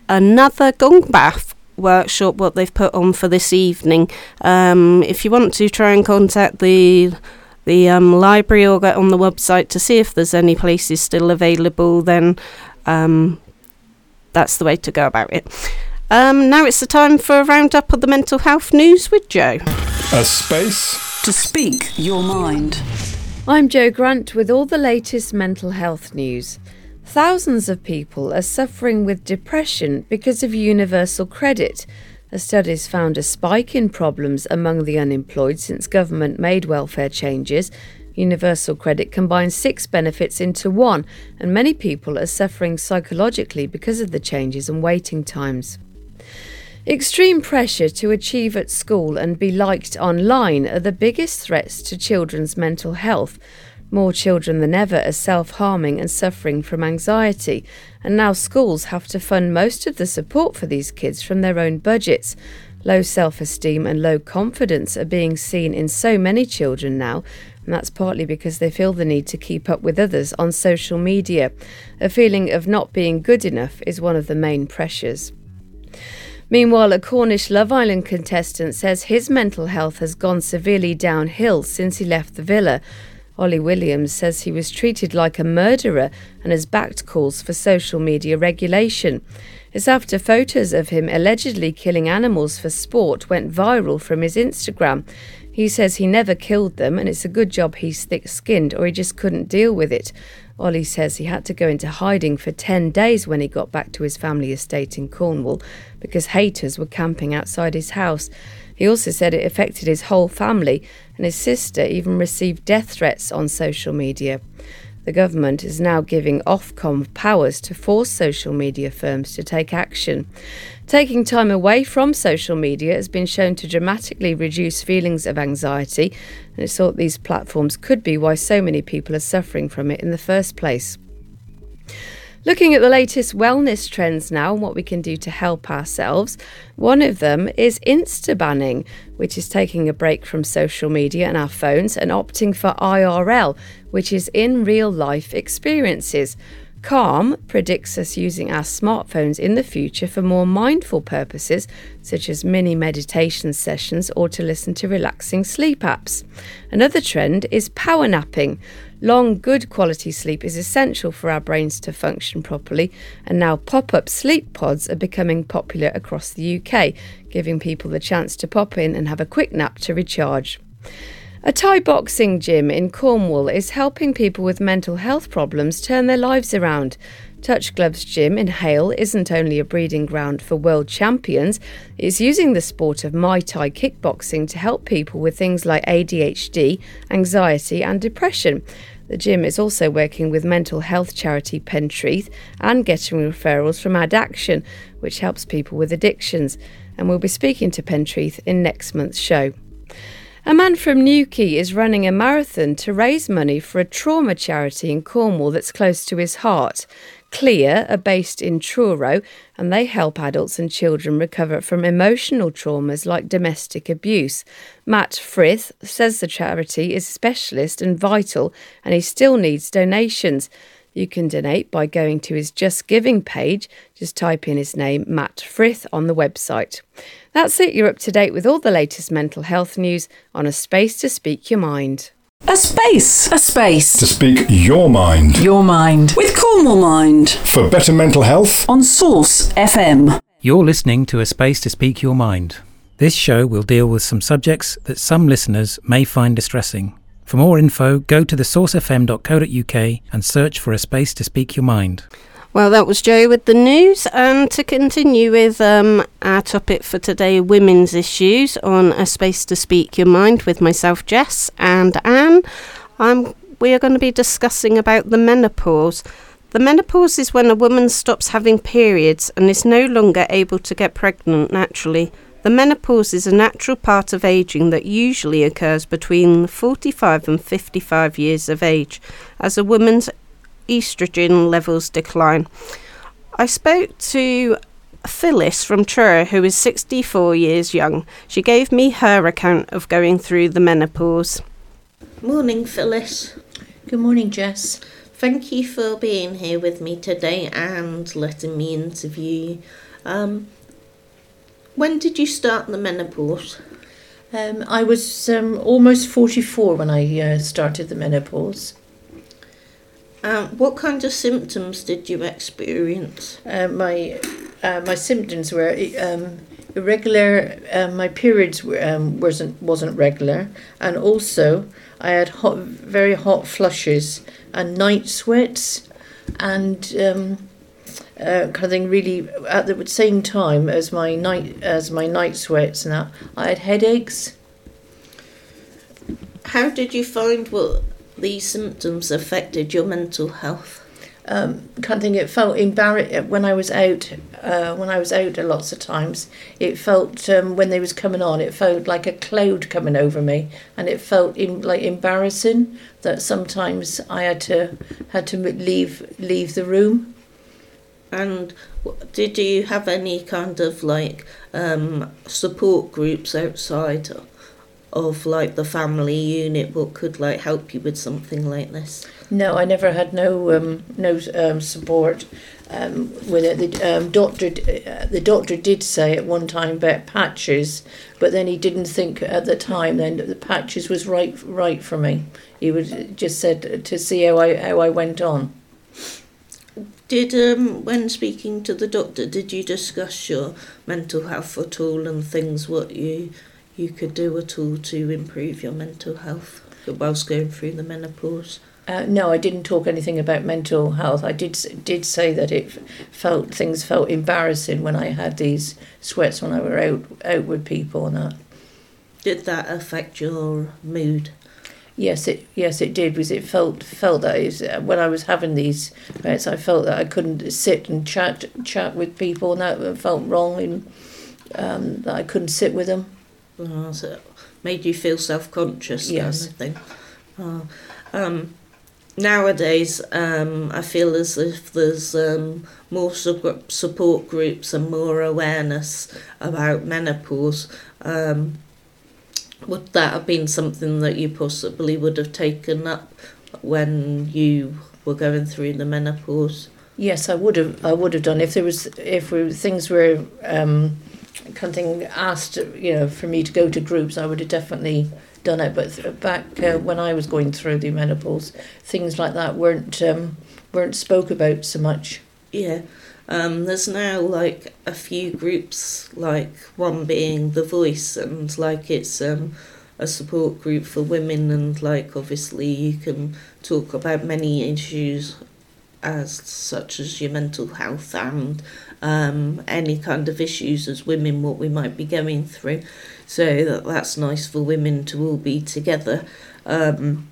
B: another gong bath workshop what they've put on for this evening. Um, if you want to try and contact the the um, library or get on the website to see if there's any places still available, then um, that's the way to go about it. Um, now it's the time for a roundup of the mental health news with Joe.
H: A space
D: To speak your mind.
I: I'm Joe Grant with all the latest mental health news. Thousands of people are suffering with depression because of universal credit. A study's found a spike in problems among the unemployed since government made welfare changes. Universal credit combines six benefits into one, and many people are suffering psychologically because of the changes and waiting times. Extreme pressure to achieve at school and be liked online are the biggest threats to children's mental health. More children than ever are self harming and suffering from anxiety, and now schools have to fund most of the support for these kids from their own budgets. Low self esteem and low confidence are being seen in so many children now, and that's partly because they feel the need to keep up with others on social media. A feeling of not being good enough is one of the main pressures. Meanwhile, a Cornish Love Island contestant says his mental health has gone severely downhill since he left the villa. Ollie Williams says he was treated like a murderer and has backed calls for social media regulation. It's after photos of him allegedly killing animals for sport went viral from his Instagram. He says he never killed them and it's a good job he's thick skinned or he just couldn't deal with it. Ollie says he had to go into hiding for 10 days when he got back to his family estate in Cornwall because haters were camping outside his house. He also said it affected his whole family, and his sister even received death threats on social media. The government is now giving Ofcom powers to force social media firms to take action. Taking time away from social media has been shown to dramatically reduce feelings of anxiety, and it's thought these platforms could be why so many people are suffering from it in the first place. Looking at the latest wellness trends now and what we can do to help ourselves, one of them is Insta banning, which is taking a break from social media and our phones and opting for IRL, which is in real life experiences. Calm predicts us using our smartphones in the future for more mindful purposes, such as mini meditation sessions or to listen to relaxing sleep apps. Another trend is power napping. Long, good quality sleep is essential for our brains to function properly, and now pop up sleep pods are becoming popular across the UK, giving people the chance to pop in and have a quick nap to recharge. A Thai boxing gym in Cornwall is helping people with mental health problems turn their lives around. Touch Gloves Gym in Hayle isn't only a breeding ground for world champions, it's using the sport of Muay Thai kickboxing to help people with things like ADHD, anxiety, and depression. The gym is also working with mental health charity Pentreath and getting referrals from Adaction, which helps people with addictions. And we'll be speaking to Pentreath in next month's show. A man from Newquay is running a marathon to raise money for a trauma charity in Cornwall that's close to his heart. Clear are based in Truro and they help adults and children recover from emotional traumas like domestic abuse. Matt Frith says the charity is specialist and vital and he still needs donations. You can donate by going to his Just Giving page. Just type in his name, Matt Frith, on the website. That's it. You're up to date with all the latest mental health news on a space to speak your mind.
D: A space. A space.
H: to speak your mind.
D: Your mind. With Cornwall Mind.
H: For better mental health,
D: On Source FM.
A: You're listening to A Space to Speak Your Mind. This show will deal with some subjects that some listeners may find distressing. For more info, go to thesourcefm.co.uk and search for A Space to Speak Your Mind.
B: Well, that was Joe with the news. And to continue with um, our topic for today, women's issues on A Space to Speak Your Mind with myself, Jess, and Anne, um, we are going to be discussing about the menopause. The menopause is when a woman stops having periods and is no longer able to get pregnant naturally. The menopause is a natural part of aging that usually occurs between 45 and 55 years of age as a woman's estrogen levels decline. I spoke to Phyllis from Truro, who is 64 years young. She gave me her account of going through the menopause.
J: Morning, Phyllis.
K: Good morning, Jess.
J: Thank you for being here with me today and letting me interview you. Um, when did you start the menopause?
K: Um, I was um, almost 44 when I uh, started the menopause.
J: Um, what kind of symptoms did you experience?
K: Uh, my uh, my symptoms were um, irregular. Uh, my periods were, um, wasn't wasn't regular, and also I had hot, very hot flushes and night sweats, and um, uh, kind of thing. Really, at the same time as my night as my night sweats and that, I had headaches.
J: How did you find what these symptoms affected your mental health?
K: Um, of thing. It felt embarrassed when I was out. Uh, when I was out, lots of times, it felt um, when they was coming on, it felt like a cloud coming over me, and it felt in, like embarrassing that sometimes I had to had to leave leave the room.
J: And did you have any kind of like um, support groups outside of like the family unit what could like help you with something like this?
K: No, I never had no um, no um, support um, with it. The um, doctor uh, the doctor did say at one time about patches, but then he didn't think at the time then that the patches was right right for me. He would just said to see how I how I went on.
J: Did um when speaking to the doctor, did you discuss your mental health at all and things what you you could do at all to improve your mental health whilst going through the menopause?
K: Uh, no, I didn't talk anything about mental health. I did did say that it felt things felt embarrassing when I had these sweats when I were out out with people and that.
J: Did that affect your mood?
K: Yes, it yes it did because it felt felt that was, uh, when I was having these sweats, I felt that I couldn't sit and chat chat with people and that felt wrong and um, that I couldn't sit with them.
J: Oh, so made you feel self conscious
K: Yes.
J: kind of thing. Oh, um, nowadays, um, I feel as if there's um, more su- support groups and more awareness about menopause. Um, would that have been something that you possibly would have taken up when you were going through the menopause?
K: Yes, I would have. I would have done if there was if we, things were thing asked, you know, for me to go to groups. I would have definitely done it. But back uh, when I was going through the menopause, things like that weren't um, weren't spoke about so much.
J: Yeah. Um, there's now like a few groups, like one being The Voice, and like it's um, a support group for women, and like obviously you can talk about many issues as such as your mental health and um, any kind of issues as women what we might be going through. So that that's nice for women to all be together. Um,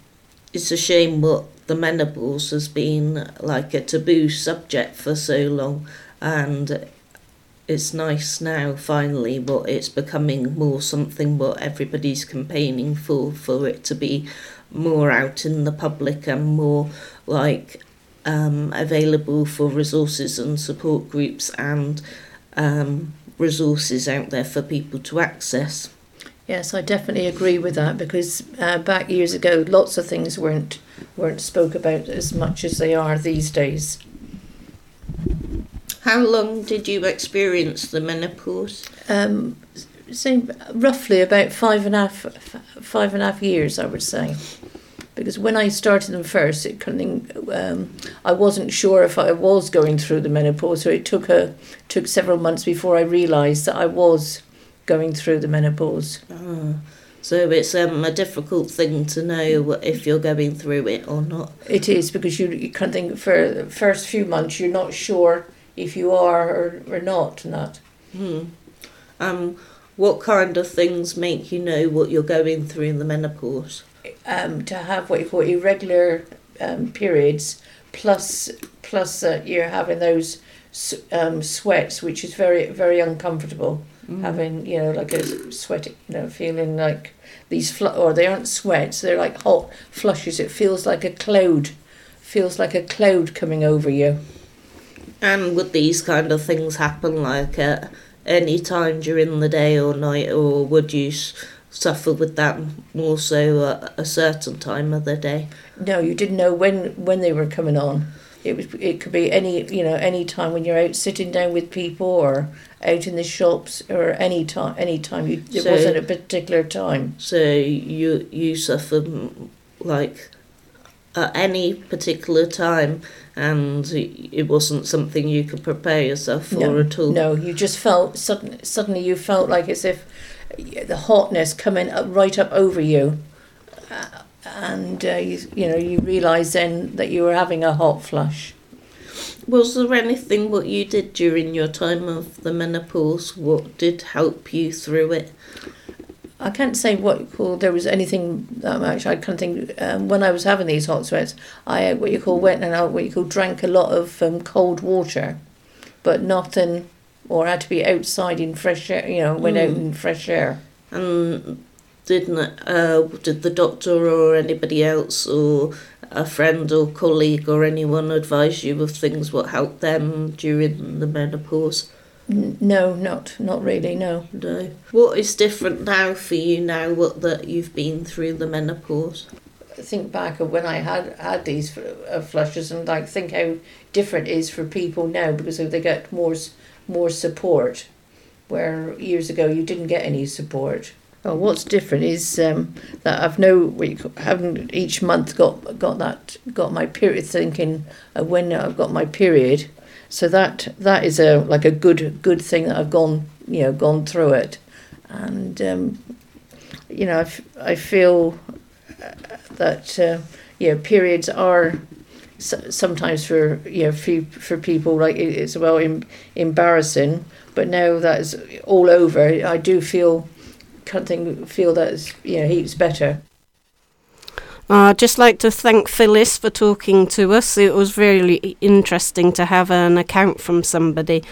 J: it's a shame what the menopause has been like a taboo subject for so long, and it's nice now finally what it's becoming more something what everybody's campaigning for for it to be more out in the public and more like um, available for resources and support groups and um, resources out there for people to access.
K: Yes, I definitely agree with that because uh, back years ago, lots of things weren't weren't spoke about as much as they are these days.
J: How long did you experience the menopause?
K: Um, say roughly about five and a half five and a half years, I would say. Because when I started them first, it kind of, um, I wasn't sure if I was going through the menopause, so it took a took several months before I realised that I was going through the menopause.
J: Ah, so it's um, a difficult thing to know if you're going through it or not.
K: It is because you, you kind of think for the first few months you're not sure if you are or, or not and that.
J: Hmm. Um, what kind of things make you know what you're going through in the menopause?
K: Um, to have what you call irregular um, periods plus plus that you're having those um, sweats, which is very very uncomfortable.
J: Mm.
K: Having you know like a sweat, you know, feeling like these fl- or they aren't sweats, they're like hot flushes. It feels like a cloud, feels like a cloud coming over you.
J: And would these kind of things happen like at any time during the day or night, or would you suffer with that more so at a certain time of the day?
K: No, you didn't know when when they were coming on. It was it could be any you know any time when you're out sitting down with people or out in the shops or any time any time you it
J: So-
K: wasn't a particular time.
J: So you you suffer like at any particular time, and it wasn't something you could prepare yourself for
K: no,
J: at all.
K: No, you just felt sudden, suddenly you felt like as if the hotness coming up right up over you, uh, and uh, you you know you realise then that you were having a hot flush.
J: Was there anything what you did during your time of the menopause? What did help you through it?
K: I can't say what you call there was anything that much. I can't think um, when I was having these hot sweats. I what you call went and out what you call drank a lot of um, cold water, but nothing, or had to be outside in fresh air. You know, went out
J: Mm.
K: in fresh air.
J: And didn't uh, did the doctor or anybody else or a friend or colleague or anyone advise you of things what helped them during the menopause?
K: No, not not really. No.
J: No. What is different now for you now? What that you've been through the menopause?
K: think back of when I had had these uh, flushes and like think how different it is for people now because they get more more support, where years ago you didn't get any support. Well, what's different is um, that I've no haven't each month got got that got my period thinking when I've got my period, so that that is a like a good good thing that I've gone you know gone through it, and um, you know I, I feel that uh, you know periods are sometimes for you know for, for people like it's well em- embarrassing but now that is all over I do feel of thing feel that it's you know heaps better
B: Uh, I'd just like to thank Phyllis for talking to us. It was really interesting to have an account from somebody.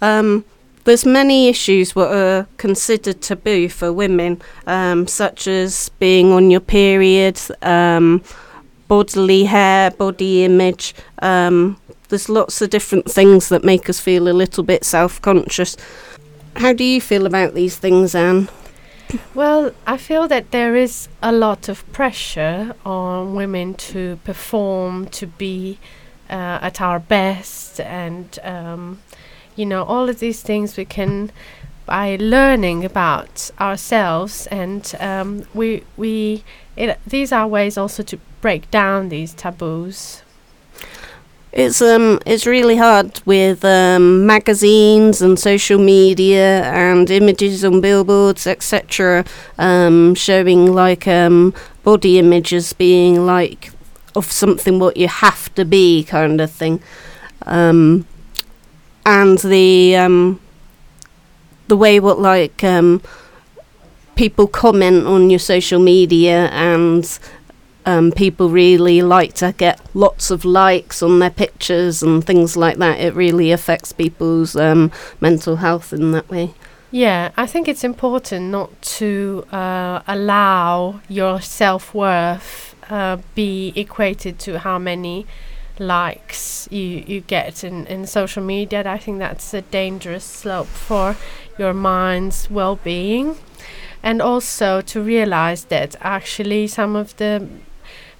B: Um, there's many issues what are considered taboo for women, um, such as being on your period, um, bodily hair, body image. Um, there's lots of different things that make us feel a little bit self-conscious. How do you feel about these things, Anne?
C: Well, I feel that there is a lot of pressure on women to perform, to be uh, at our best, and um, you know, all of these things we can by learning about ourselves, and um, we we it, these are ways also to break down these taboos.
B: It's um it's really hard with um, magazines and social media and images on billboards etc. Um, showing like um, body images being like of something what you have to be kind of thing, um, and the um, the way what like um, people comment on your social media and um, people really like to get lots of likes on their pictures and things like that. It really affects people's um, mental health in that way.
C: Yeah, I think it's important not to uh, allow your self worth uh, be equated to how many likes you, you get in, in social media. I think that's a dangerous slope for your mind's well being. And also to realize that actually some of the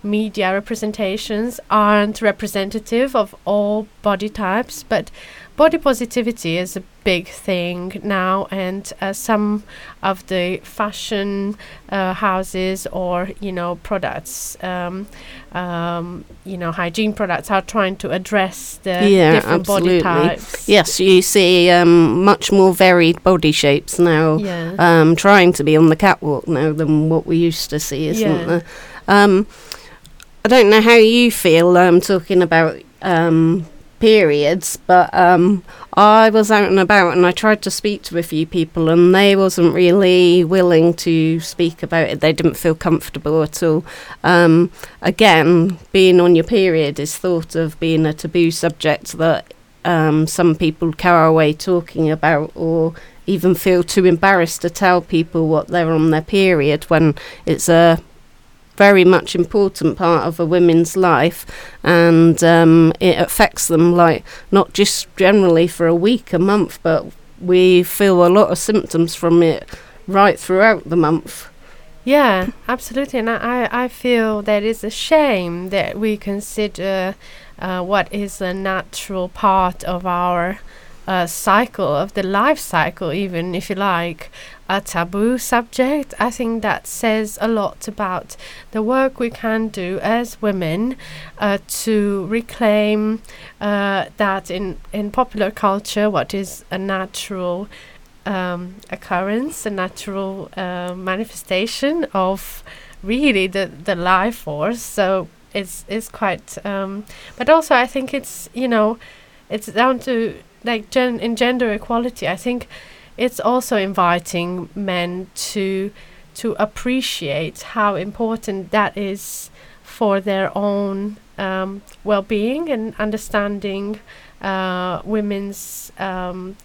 C: media representations aren't representative of all body types, but body positivity is a big thing now, and uh, some of the fashion uh, houses or you know products, um, um, you know hygiene products, are trying to address the
B: yeah,
C: different
B: absolutely.
C: body types.
B: Yes, you see um, much more varied body shapes now.
C: Yeah.
B: Um, trying to be on the catwalk now than what we used to see, isn't
C: Yeah.
B: there? Um, I don't know how you feel um, talking about um, periods, but um, I was out and about and I tried to speak to a few people and they wasn't really willing to speak about it. They didn't feel comfortable at all. Um, again, being on your period is thought of being a taboo subject that um, some people carry away talking about or even feel too embarrassed to tell people what they're on their period when it's a very much important part of a woman's life and um, it affects them like not just generally for a week a month but we feel a lot of symptoms from it right throughout the month
C: Yeah, absolutely. And I, I I feel that it's a shame that we consider uh, what is a natural part of our uh, cycle, of the life cycle, even if you like, a taboo subject. I think that says a lot about the work we can do as women uh, to reclaim uh, that in, in popular culture, what is a natural um, occurrence, a natural uh, manifestation of really the, the life force. So it's it's quite, um, but also I think it's you know, it's down to like gen- in gender equality. I think it's also inviting men to to appreciate how important that is for their own um, well-being and understanding uh, women's um,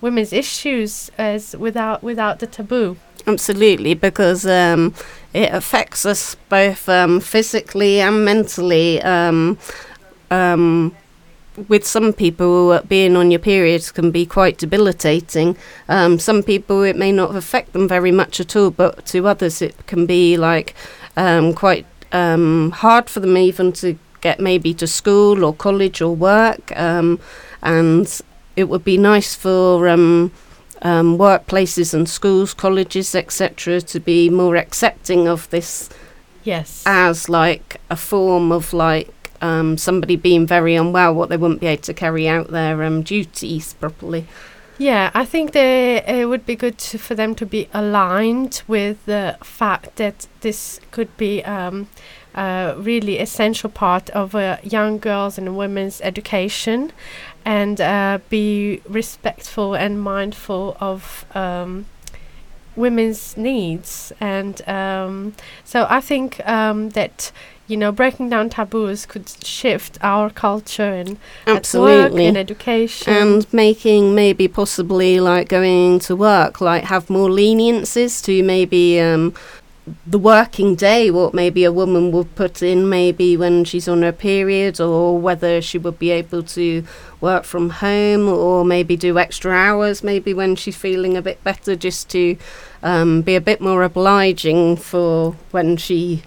C: women's issues as without without the taboo.
B: Absolutely, because um, it affects us both um, physically and mentally. Um, um, with some people, uh, being on your periods can be quite debilitating. Um, some people, it may not affect them very much at all, but to others, it can be like um, quite um, hard for them even to get maybe to school or college or work. Um, and it would be nice for um, um, workplaces and schools, colleges, etc., to be more accepting of this
C: Yes.
B: as like a form of like um, somebody being very unwell, what they wouldn't be able to carry out their um, duties properly.
C: Yeah, I think they, it would be good to, for them to be aligned with the fact that this could be um, a really essential part of a young girls and women's education and uh, be respectful and mindful of um, women's needs. And um, so I think um, that. You know, breaking down taboos could shift our culture and
B: Absolutely.
C: and education.
B: And making maybe possibly like going to work, like have more leniencies to maybe um, the working day, what maybe a woman would put in maybe when she's on her period, or whether she would be able to work from home or maybe do extra hours, maybe when she's feeling a bit better, just to um, be a bit more obliging for when she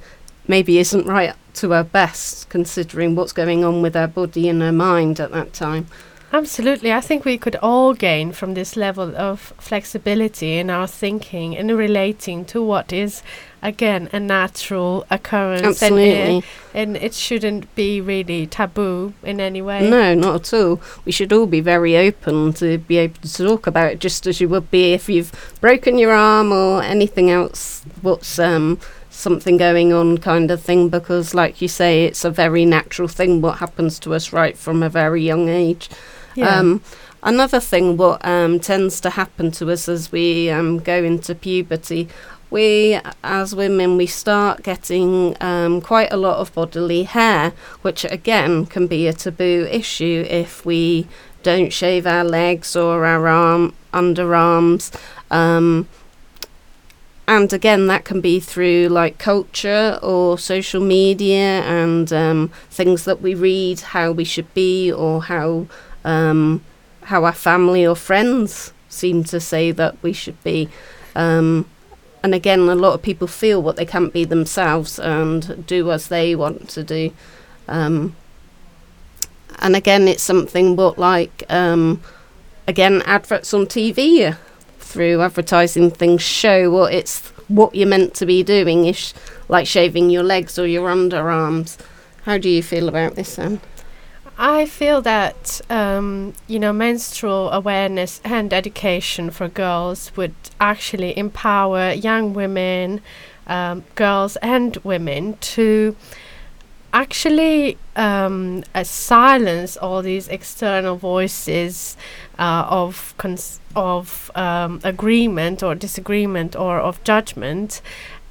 B: maybe isn't right to her best, considering what's going on with her body and her mind at that time.
C: Absolutely. I think we could all gain from this level of flexibility in our thinking and relating to what is, again, a natural occurrence.
B: Absolutely.
C: uh, and it shouldn't be really taboo in any way.
B: No, not at all. We should all be very open to be able to talk about it, just as you would be if you've broken your arm or anything else. What's um something going on, kind of thing. Because, like you say, it's a very natural thing. What happens to us right from a very young age.
C: Yeah.
B: Um, another thing, what um, tends to happen to us as we um, go into puberty, we as women we start getting um, quite a lot of bodily hair, which again can be a taboo issue if we don't shave our legs or our arm underarms. And again, that can be through like culture or social media and um, things that we read, how we should be, or how um, how our family or friends seem to say that we should be. Um, and again, a lot of people feel what they can't be themselves and do as they want to do. Um, and again, it's something what like um, again adverts on TV through advertising things show what it's what you're meant to be doing, ish, like shaving your legs or your underarms. How do you feel about this, Anne?
C: I feel that um, you know menstrual awareness and education for girls would actually empower young women, um, girls and women to actually um, uh, silence all these external voices uh, of cons- of um, agreement or disagreement or of judgment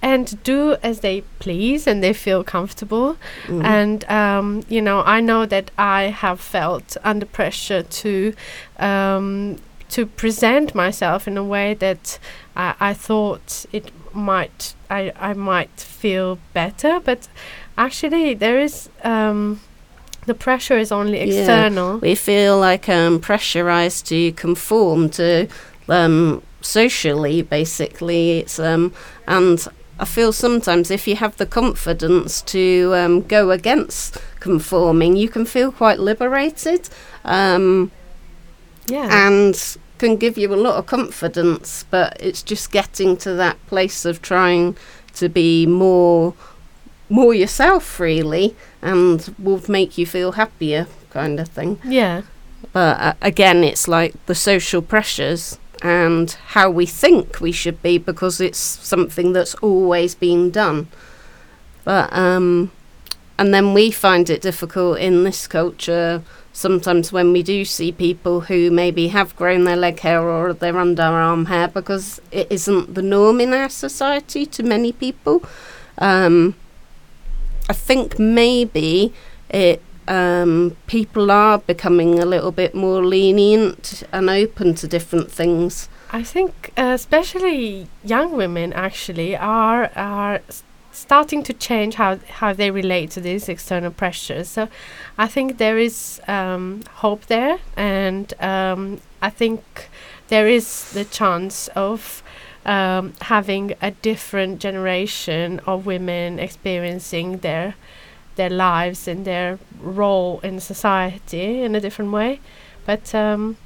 C: and do as they please and they feel comfortable
B: Mhm.
C: and um, you know i know that i have felt under pressure to um, to present myself in a way that I, I thought it might I, I might feel better but actually there is um, the pressure is only
B: Yeah.
C: external
B: We feel like um, pressurized to conform to um, socially, basically. It's um, and I feel sometimes if you have the confidence to um, go against conforming, you can feel quite liberated. Um,
C: yeah
B: and can give you a lot of confidence, but it's just getting to that place of trying to be more more yourself really and will make you feel happier kind of thing.
C: yeah
B: But uh, again, it's like the social pressures and how we think we should be because it's something that's always been done. But um, and then we find it difficult in this culture sometimes when we do see people who maybe have grown their leg hair or their underarm hair because it isn't the norm in our society to many people. Um, I think maybe it um, people are becoming a little bit more lenient and open to different things.
C: I think uh, especially young women actually are are starting to change how how they relate to these external pressures. So I think there is um, hope there, and um, I think there is the chance of um, having a different generation of women experiencing their their lives and their role in society in a different way. But um,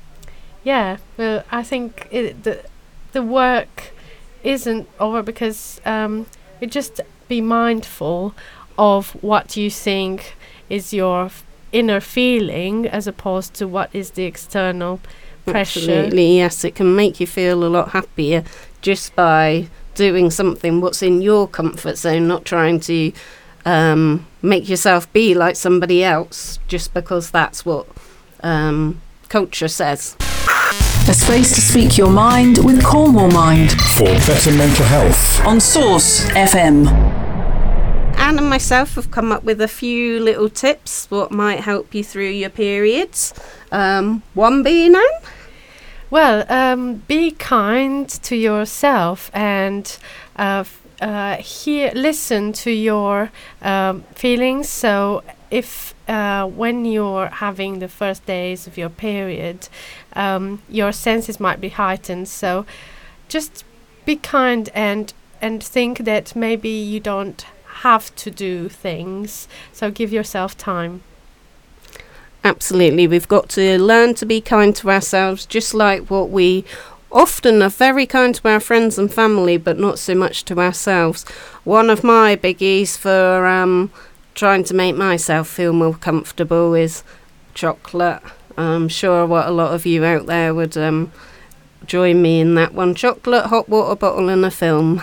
C: yeah, well, I think it, the the work isn't over because um, just be mindful of what you think is your inner feeling as opposed to what is the external pressure.
B: Absolutely, yes, it can make you feel a lot happier just by doing something what's in your comfort zone, not trying to um, make yourself be like somebody else just because that's what um, culture says.
D: A space to speak your mind with Cornwall Mind
H: For better mental health.
D: on Source FM.
B: Anne and myself have come up with a few little tips what might help you through your periods. Um, one being Anne.
C: Well, um, be kind to yourself and uh, uh, hear, listen to your um, feelings. So, if uh, when you're having the first days of your period, um, your senses might be heightened. So, just be kind and and think that maybe you don't have to do things. So, give yourself time.
B: Absolutely, we've got to learn to be kind to ourselves, just like what we often are very kind to our friends and family, but not so much to ourselves. One of my biggies for um, trying to make myself feel more comfortable is chocolate. I'm sure what a lot of you out there would um, join me in that one. Chocolate, hot water bottle, and a film.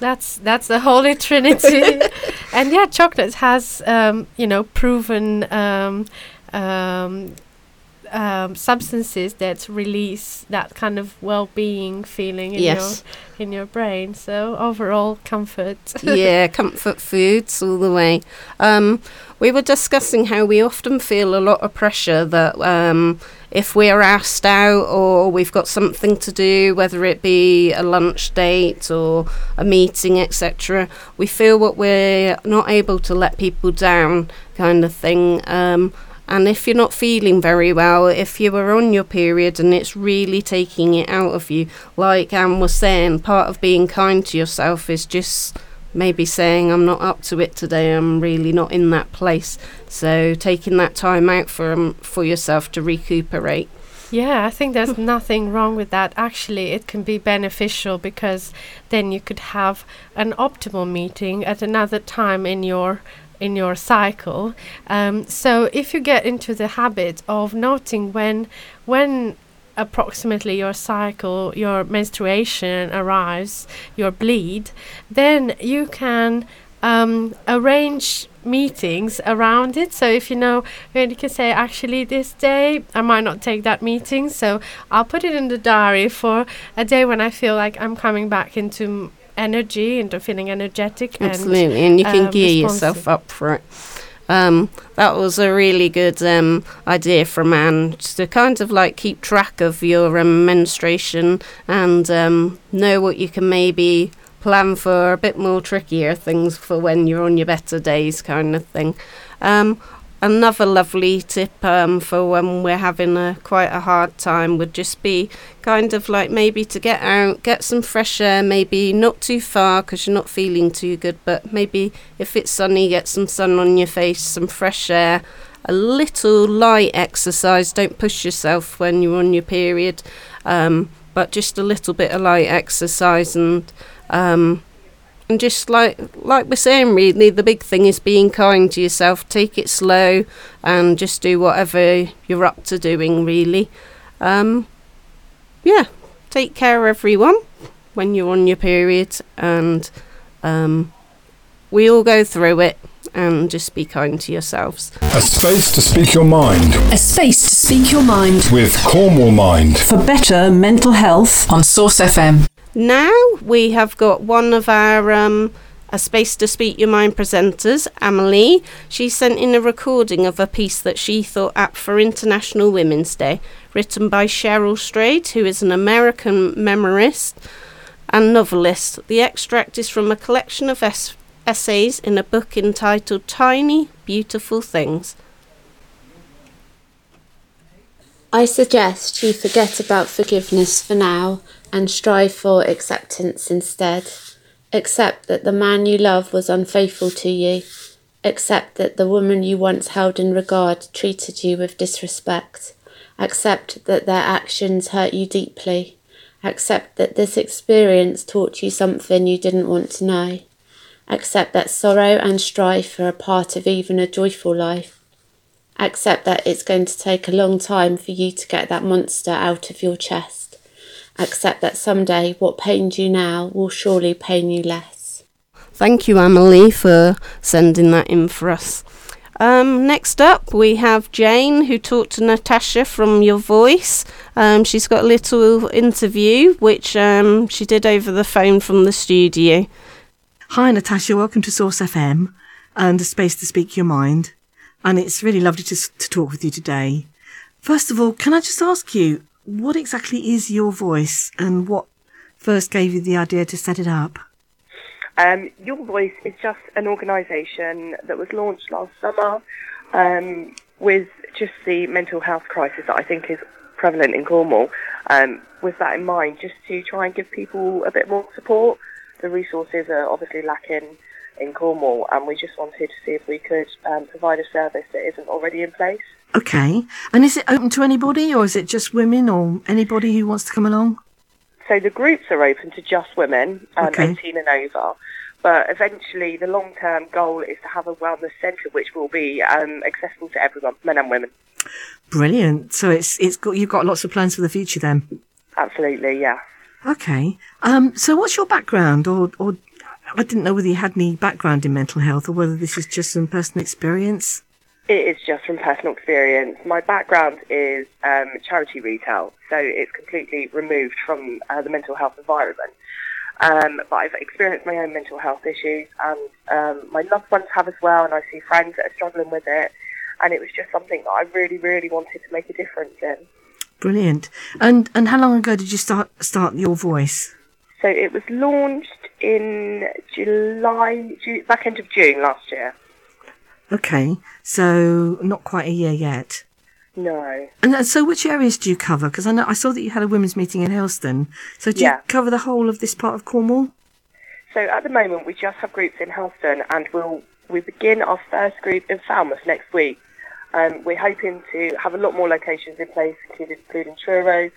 C: That's that's the holy trinity, and yeah, chocolate has um, you know proven um, um, um, substances that release that kind of well-being feeling in
B: Yes.
C: your in your brain. So overall comfort.
B: yeah, comfort foods all the way. Um, we were discussing how we often feel a lot of pressure that um, if we're asked out or we've got something to do, whether it be a lunch date or a meeting, etc., we feel what we're not able to let people down, kind of thing. Um, and if you're not feeling very well, if you were on your period and it's really taking it out of you, like Anne was saying, part of being kind to yourself is just maybe saying, I'm not up to it today, I'm really not in that place. So taking that time out for, um, for yourself to recuperate.
C: Yeah, I think there's nothing wrong with that. Actually, it can be beneficial because then you could have an optimal meeting at another time in your in your cycle. Um, so if you get into the habit of noting when when approximately your cycle, your menstruation arrives, your bleed, then you can um, arrange meetings around it. So if you know, you can say, actually, this day I might not take that meeting. So I'll put it in the diary for a day when I feel like I'm coming back into energy, into feeling energetic.
B: Absolutely, and you can
C: um,
B: gear
C: responsive.
B: yourself up for it. Um, that was a really good um, idea from Anne to kind of like keep track of your um, menstruation and um, know what you can maybe plan for a bit more trickier things for when you're on your better days, kind of thing. Um, another lovely tip um, for when we're having a quite a hard time would just be kind of like maybe to get out, get some fresh air, maybe not too far because you're not feeling too good, but maybe if it's sunny, get some sun on your face, some fresh air, a little light exercise. Don't push yourself when you're on your period, um, but just a little bit of light exercise and. Um, and just like like we're saying really the big thing is being kind to yourself. Take it slow and just do whatever you're up to doing really. Um yeah take care everyone when you're on your period and um we all go through it and just be kind to yourselves.
H: A space to speak your mind.
D: A space to speak your mind.
H: With Cornwall Mind.
D: for better mental health on Source FM.
B: Now we have got one of our um, a space to speak your mind presenters, Amelie. She sent in a recording of a piece that she thought apt for International Women's Day, written by Cheryl Strayed, who is an American memoirist and novelist. The extract is from a collection of es- essays in a book entitled Tiny Beautiful Things.
L: I suggest you forget about forgiveness for now and strive for acceptance instead. Accept that the man you love was unfaithful to you. Accept that the woman you once held in regard treated you with disrespect. Accept that their actions hurt you deeply. Accept that this experience taught you something you didn't want to know. Accept that sorrow and strife are a part of even a joyful life. Accept that it's going to take a long time for you to get that monster out of your chest. Accept that someday what pained you now will surely pain you less.
B: Thank you, Amelie, for sending that in for us. Um, next up, we have Jane, who talked to Natasha from Your Voice. Um, she's got a little interview, which um, she did over the phone from the studio.
M: Hi, Natasha. Welcome to Source FM and a space to speak your mind. And it's really lovely to, to talk with you today. First of all, can I just ask you, what exactly is your voice and what first gave you the idea to set it up?
N: Um, Your Voice is just an organisation that was launched last summer um, with just the mental health crisis that I think is prevalent in Cornwall. Um, with that in mind, just to try and give people a bit more support. The resources are obviously lacking in Cornwall, and we just wanted to see if we could um, provide a service that isn't already in place.
M: Okay. And is it open to anybody or is it just women or anybody who wants to come along?
N: So the groups are open to just women, um,
M: Okay.
N: 18 and over. But eventually, the long-term goal is to have a wellness centre which will be um, accessible to everyone, men and women.
M: Brilliant. So it's it's got you've got lots of plans for the future then.
N: Absolutely, yeah.
M: Okay. Um so what's your background or or I didn't know whether you had any background in mental health or whether this is just some personal experience.
N: It is just from personal experience. My background is um, charity retail, so it's completely removed from uh, the mental health environment. Um, but I've experienced my own mental health issues, and um, my loved ones have as well, and I see friends that are struggling with it. And it was just something that I really, really wanted to make a difference in.
M: Brilliant. And and how long ago did you start start your voice?
N: So it was launched in July, Ju- back end of June last year.
M: Okay. So not quite a year yet.
N: No.
M: And uh, so which areas do you cover? Because I know I saw that you had a women's meeting in Helston. So do
N: Yeah.
M: you cover the whole of this part of Cornwall?
N: So at the moment, we just have groups in Helston, and we'll we begin our first group in Falmouth next week. Um, we're hoping to have a lot more locations in place, including, including Truro,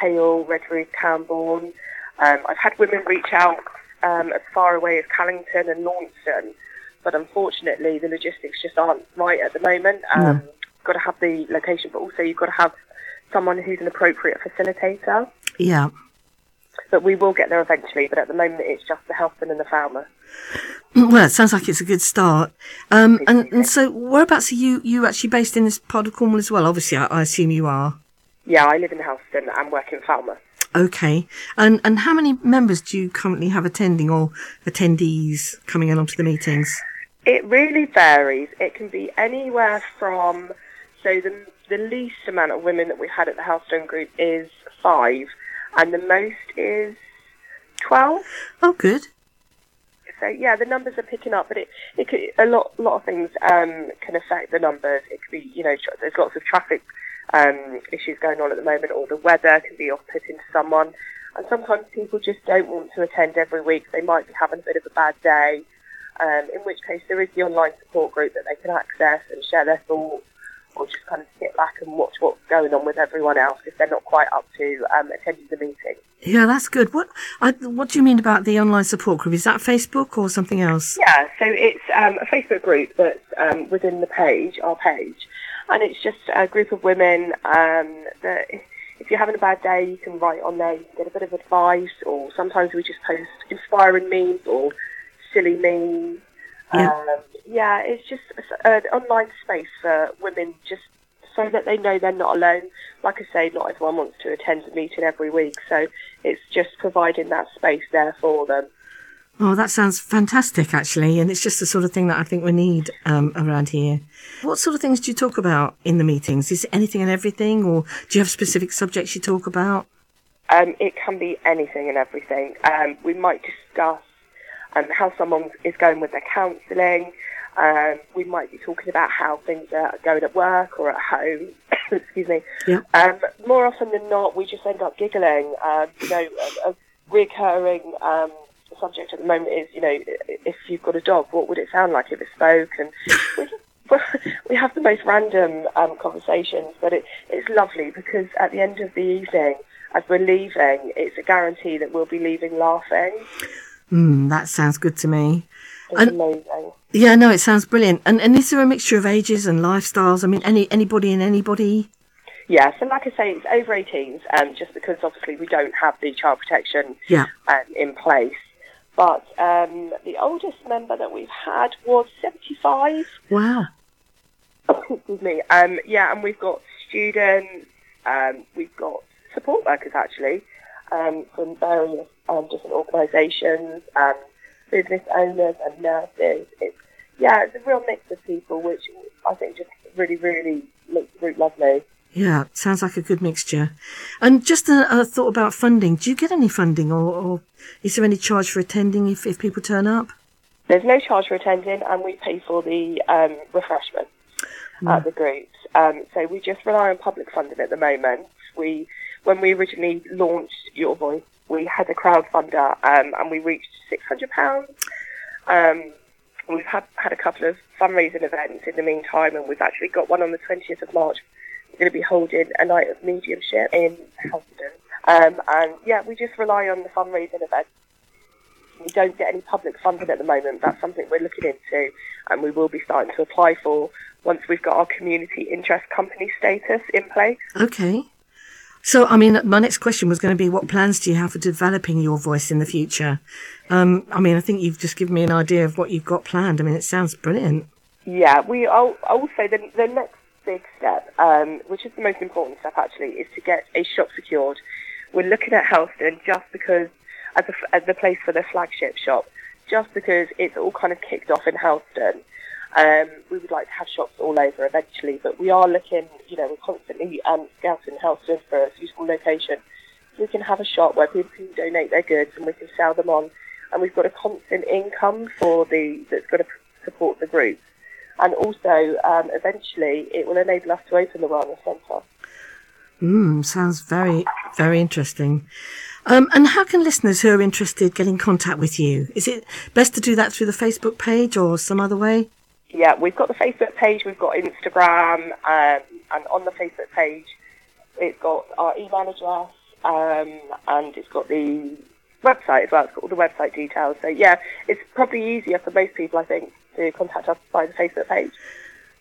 N: Hayle, Redruth, Camborne. Um, I've had women reach out um, as far away as Callington and Launceston, but unfortunately, the logistics just aren't right at the moment. Um, Got to have the location, but also you've got to have someone who's an appropriate facilitator.
M: Yeah.
N: But we will get there eventually. But at the moment, it's just the Helston and the farmer.
M: Well, it sounds like it's a good start. Um, and, and so, whereabouts are you? You actually based in this part of Cornwall as well? Obviously, I, I assume you are.
N: Yeah, I live in Helston and work in Falmouth.
M: Okay. And and how many members do you currently have attending or attendees coming along to the meetings?
N: It really varies. It can be anywhere from so the the least amount of women that we've had at the Helston Group is five, and the most is twelve.
M: Oh, good.
N: So yeah, the numbers are picking up, but it, it could, a lot lot of things um, can affect the numbers. It could be you know there's lots of traffic um, issues going on at the moment, or the weather can be off-putting to someone, and sometimes people just don't want to attend every week. They might be having a bit of a bad day, um, in which case there is the online support group that they can access and share their thoughts, or just kind of sit back and watch what's going on with everyone else if they're not quite up to um, attending the meeting.
M: Yeah, that's good. What I, what do you mean about the online support group? Is that Facebook or something else?
N: Yeah, so it's um, a Facebook group that's um, within the page, our page, and it's just a group of women um, that if, if you're having a bad day, you can write on there, you can get a bit of advice, or sometimes we just post inspiring memes or silly memes.
M: Yeah.
N: Um, yeah, it's just an online space for women just so that they know they're not alone. Like I say, not everyone wants to attend a meeting every week, so it's just providing that space there for them.
M: Oh, that sounds fantastic, actually, and it's just the sort of thing that I think we need um, around here. What sort of things do you talk about in the meetings? Is it anything and everything, or do you have specific subjects you talk about?
N: Um, it can be anything and everything. Um, we might discuss um, how someone is going with their counselling. Um, we might be talking about how things are going at work or at home. Excuse me.
M: Yeah.
N: Um, more often than not, we just end up giggling. Um, you know, a, a recurring um, subject at the moment is, you know, if you've got a dog, what would it sound like if it spoke? And we, just, we have the most random um, conversations, but it, it's lovely because at the end of the evening, as we're leaving, it's a guarantee that we'll be leaving laughing.
M: Hmm, that sounds good to me.
N: It's
M: And-
N: amazing.
M: Yeah, no, it sounds brilliant. And and is there a mixture of ages and lifestyles? I mean, any anybody and anybody?
N: Yeah, so like I say, it's over 18s, um, just because obviously we don't have the child protection
M: Yeah.
N: um, in place. But um, the oldest member that we've had was 75.
M: Wow.
N: Excuse me. Um, yeah, and we've got students, um, we've got support workers actually um, from various um, different organisations, um, business owners and nurses. It's, yeah, it's a real mix of people, which I think just really, really makes the group lovely.
M: Yeah, sounds like a good mixture. And just a, a thought about funding. Do you get any funding, or, or is there any charge for attending if, if people turn up?
N: There's no charge for attending, and we pay for the um, refreshments at the groups. Um, so we just rely on public funding at the moment. We, when we originally launched Your Voice, we had a crowdfunder, um, and we reached six hundred pounds. Um, we've had had a couple of fundraising events in the meantime, and we've actually got one on the twentieth of March. We're going to be holding a night of mediumship in Helston. Um, and yeah, we just rely on the fundraising events. We don't get any public funding at the moment. That's something we're looking into, and we will be starting to apply for once we've got our community interest company status in place.
M: Okay. So, I mean, my next question was going to be what plans do you have for developing your voice in the future? Um, I mean, I think you've just given me an idea of what you've got planned. I mean, it sounds brilliant.
N: Yeah, we al- also the, the next big step, um, which is the most important step actually, is to get a shop secured. We're looking at Helston just because as, a, as the place for the flagship shop, just because it's all kind of kicked off in Helston. Um, we would like to have shops all over eventually, but we are looking, you know, we're constantly um, scouting Helston for a suitable location. We can have a shop where people can donate their goods and we can sell them on, and we've got a constant income for the that's going to support the group. And also, um, eventually, it will enable us to open the wellness centre.
M: Mm, sounds very, very interesting. Um, and how can listeners who are interested get in contact with you? Is it best to do that through the Facebook page or some other way?
N: Yeah, we've got the Facebook page, we've got Instagram, um, and on the Facebook page, it's got our email address, um, and it's got the website as well. It's got all the website details. So yeah, it's probably easier for most people, I think, to contact us by the Facebook page.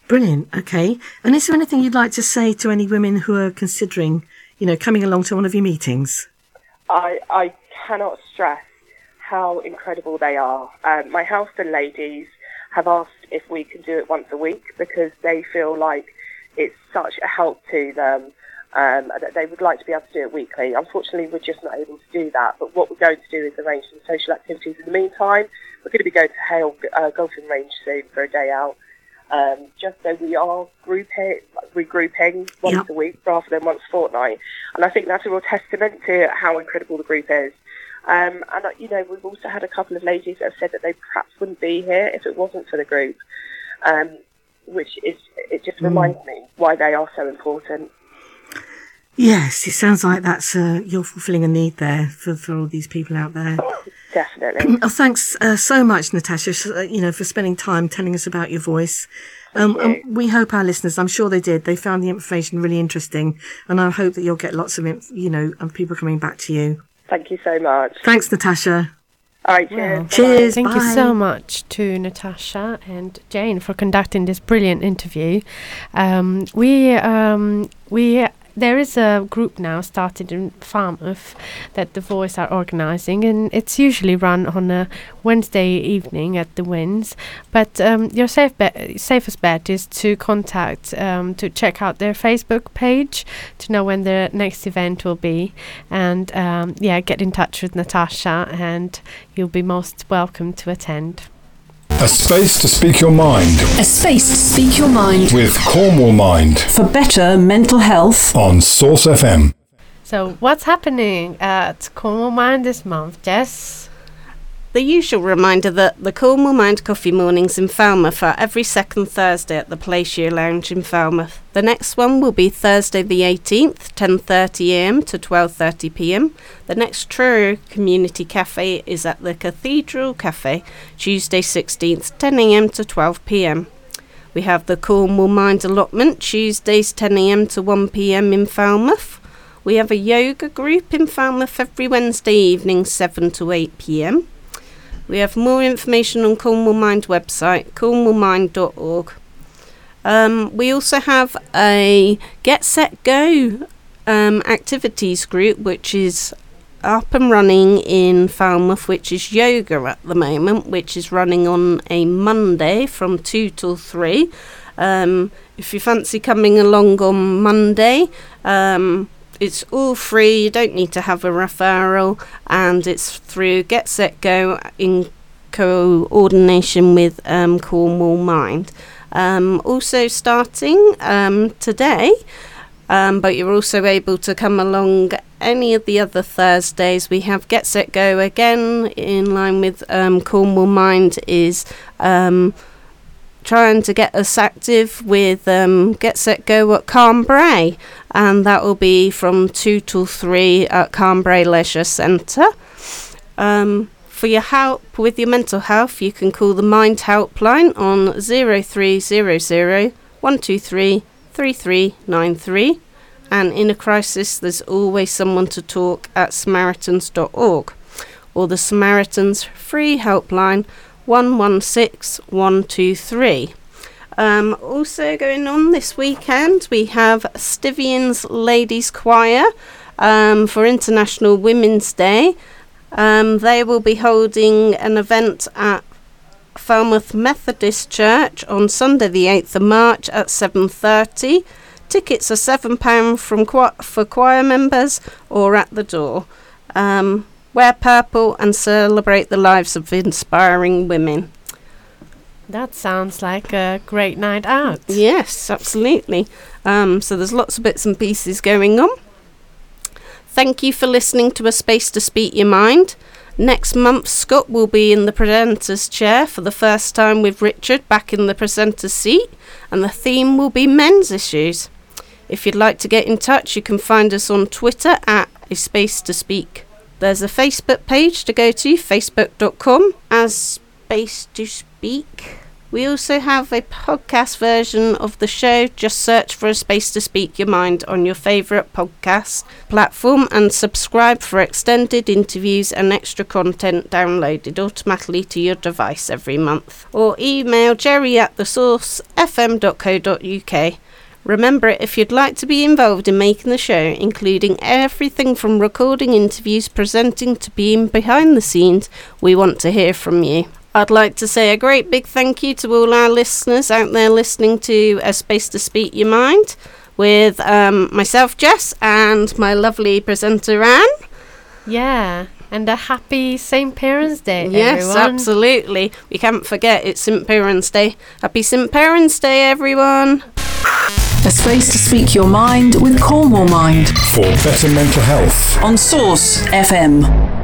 M: Brilliant. Okay. And is there anything you'd like to say to any women who are considering, you know, coming along to one of your meetings?
N: I, I cannot stress how incredible they are. Um, my Helston ladies have asked if we can do it once a week because they feel like it's such a help to them um, that they would like to be able to do it weekly. Unfortunately, we're just not able to do that. But what we're going to do is arrange some social activities in the meantime. We're going to be going to Hayle uh, Golfing Range soon for a day out. Um, just so we are grouping, regrouping once
M: Yep.
N: a week rather than once a fortnight. And I think that's a real testament to how incredible the group is. Um, and, uh, you know, we've also had a couple of ladies that have said that they perhaps wouldn't be here if it wasn't for the group, um, which is, it just
M: Mm.
N: reminds me why they are so important.
M: Yes, it sounds like that's uh, you're fulfilling a need there for, for all these people out there.
N: Definitely.
M: Oh, thanks uh, so much, Natasha. uh, You know, for spending time telling us about your voice. Um, and we hope our listeners, I'm sure they did, they found the information really interesting, and I hope that you'll get lots of, inf- you know, of people coming back to you.
N: Thank you so much.
M: Thanks, Natasha.
N: All right, cheers.
M: Cheers.
C: Thank you so much to Natasha and Jane for conducting this brilliant interview. Um, we um, we there is a group now started in Falmouth that the Voice are organising, and it's usually run on a Wednesday evening at the Winds. But um, your safe bet, safest bet is to contact um, to check out their Facebook page to know when the next event will be, and um, yeah, get in touch with Natasha, and you'll be most welcome to attend.
H: A space to speak your mind
D: A space to speak your mind
H: with Cornwall Mind
D: for better mental health.
H: on Source FM.
C: So, what's happening at Cornwall Mind this month, Jess?
B: The usual reminder that the Cornwall Mind Coffee Mornings in Falmouth are every second Thursday at the Palacio Lounge in Falmouth. The next one will be Thursday the 18th, 10.30am to 12.30pm. The next Truro Community Cafe is at the Cathedral Cafe, Tuesday 16th, 10am to 12pm. We have the Cornwall Mind allotment, Tuesdays 10am to 1pm in Falmouth. We have a yoga group in Falmouth every Wednesday evening, 7 to 8pm. We have more information on Cornwall Mind website, cornwallmind.org. Um, we also have a Get Set Go um, activities group, which is up and running in Falmouth, which is yoga at the moment, which is running on a Monday from 2 till 3. Um, if you fancy coming along on Monday, um, it's all free, you don't need to have a referral, and it's through Get Set Go in coordination with um, Cornwall Mind. Um, also starting um, today, um, but you're also able to come along any of the other Thursdays. We have Get Set Go again, in line with um, Cornwall Mind, is um, trying to get us active with um, Get Set Go at Carn Brea, and that will be from 2 till 3 at Carn Brea Leisure Centre. Um, for your help with your mental health, you can call the Mind Helpline on 0300 123 3393. And in a crisis, there's always someone to talk at samaritans.org or the Samaritans free helpline 116 123. Um, also going on this weekend, we have Stithians Ladies Choir um, for International Women's Day. Um, they will be holding an event at Falmouth Methodist Church on Sunday, the 8th of March at 7:30. Tickets are seven pound from cho- for choir members or at the door. Um, wear purple and celebrate the lives of inspiring women.
C: That sounds like a great night out.
B: Yes, absolutely. Um, so there's lots of bits and pieces going on. Thank you for listening to A Space to Speak Your Mind. Next month, Scott will be in the presenter's chair for the first time with Richard back in the presenter's seat, and the theme will be men's issues. If you'd like to get in touch, you can find us on Twitter at A Space to Speak. There's a Facebook page to go to, facebook.com as Space to Speak. We also have a podcast version of the show. Just search for A Space to Speak Your Mind on your favourite podcast platform and subscribe for extended interviews and extra content downloaded automatically to your device every month. Or email jerry at thesourcefm.co.uk. Remember, if you'd like to be involved in making the show, including everything from recording interviews, presenting to being behind the scenes, we want to hear from you. I'd like to say a great big thank you to all our listeners out there listening to A Space to Speak Your Mind with um, myself, Jess, and my lovely presenter, Anne.
C: Yeah, and a happy St. Piran's Day,
B: Yes,
C: everyone.
B: absolutely. We can't forget it's St. Piran's Day. Happy St. Piran's Day, everyone.
D: A space to speak your mind with Cornwall Mind.
H: For better mental health.
D: On Source FM.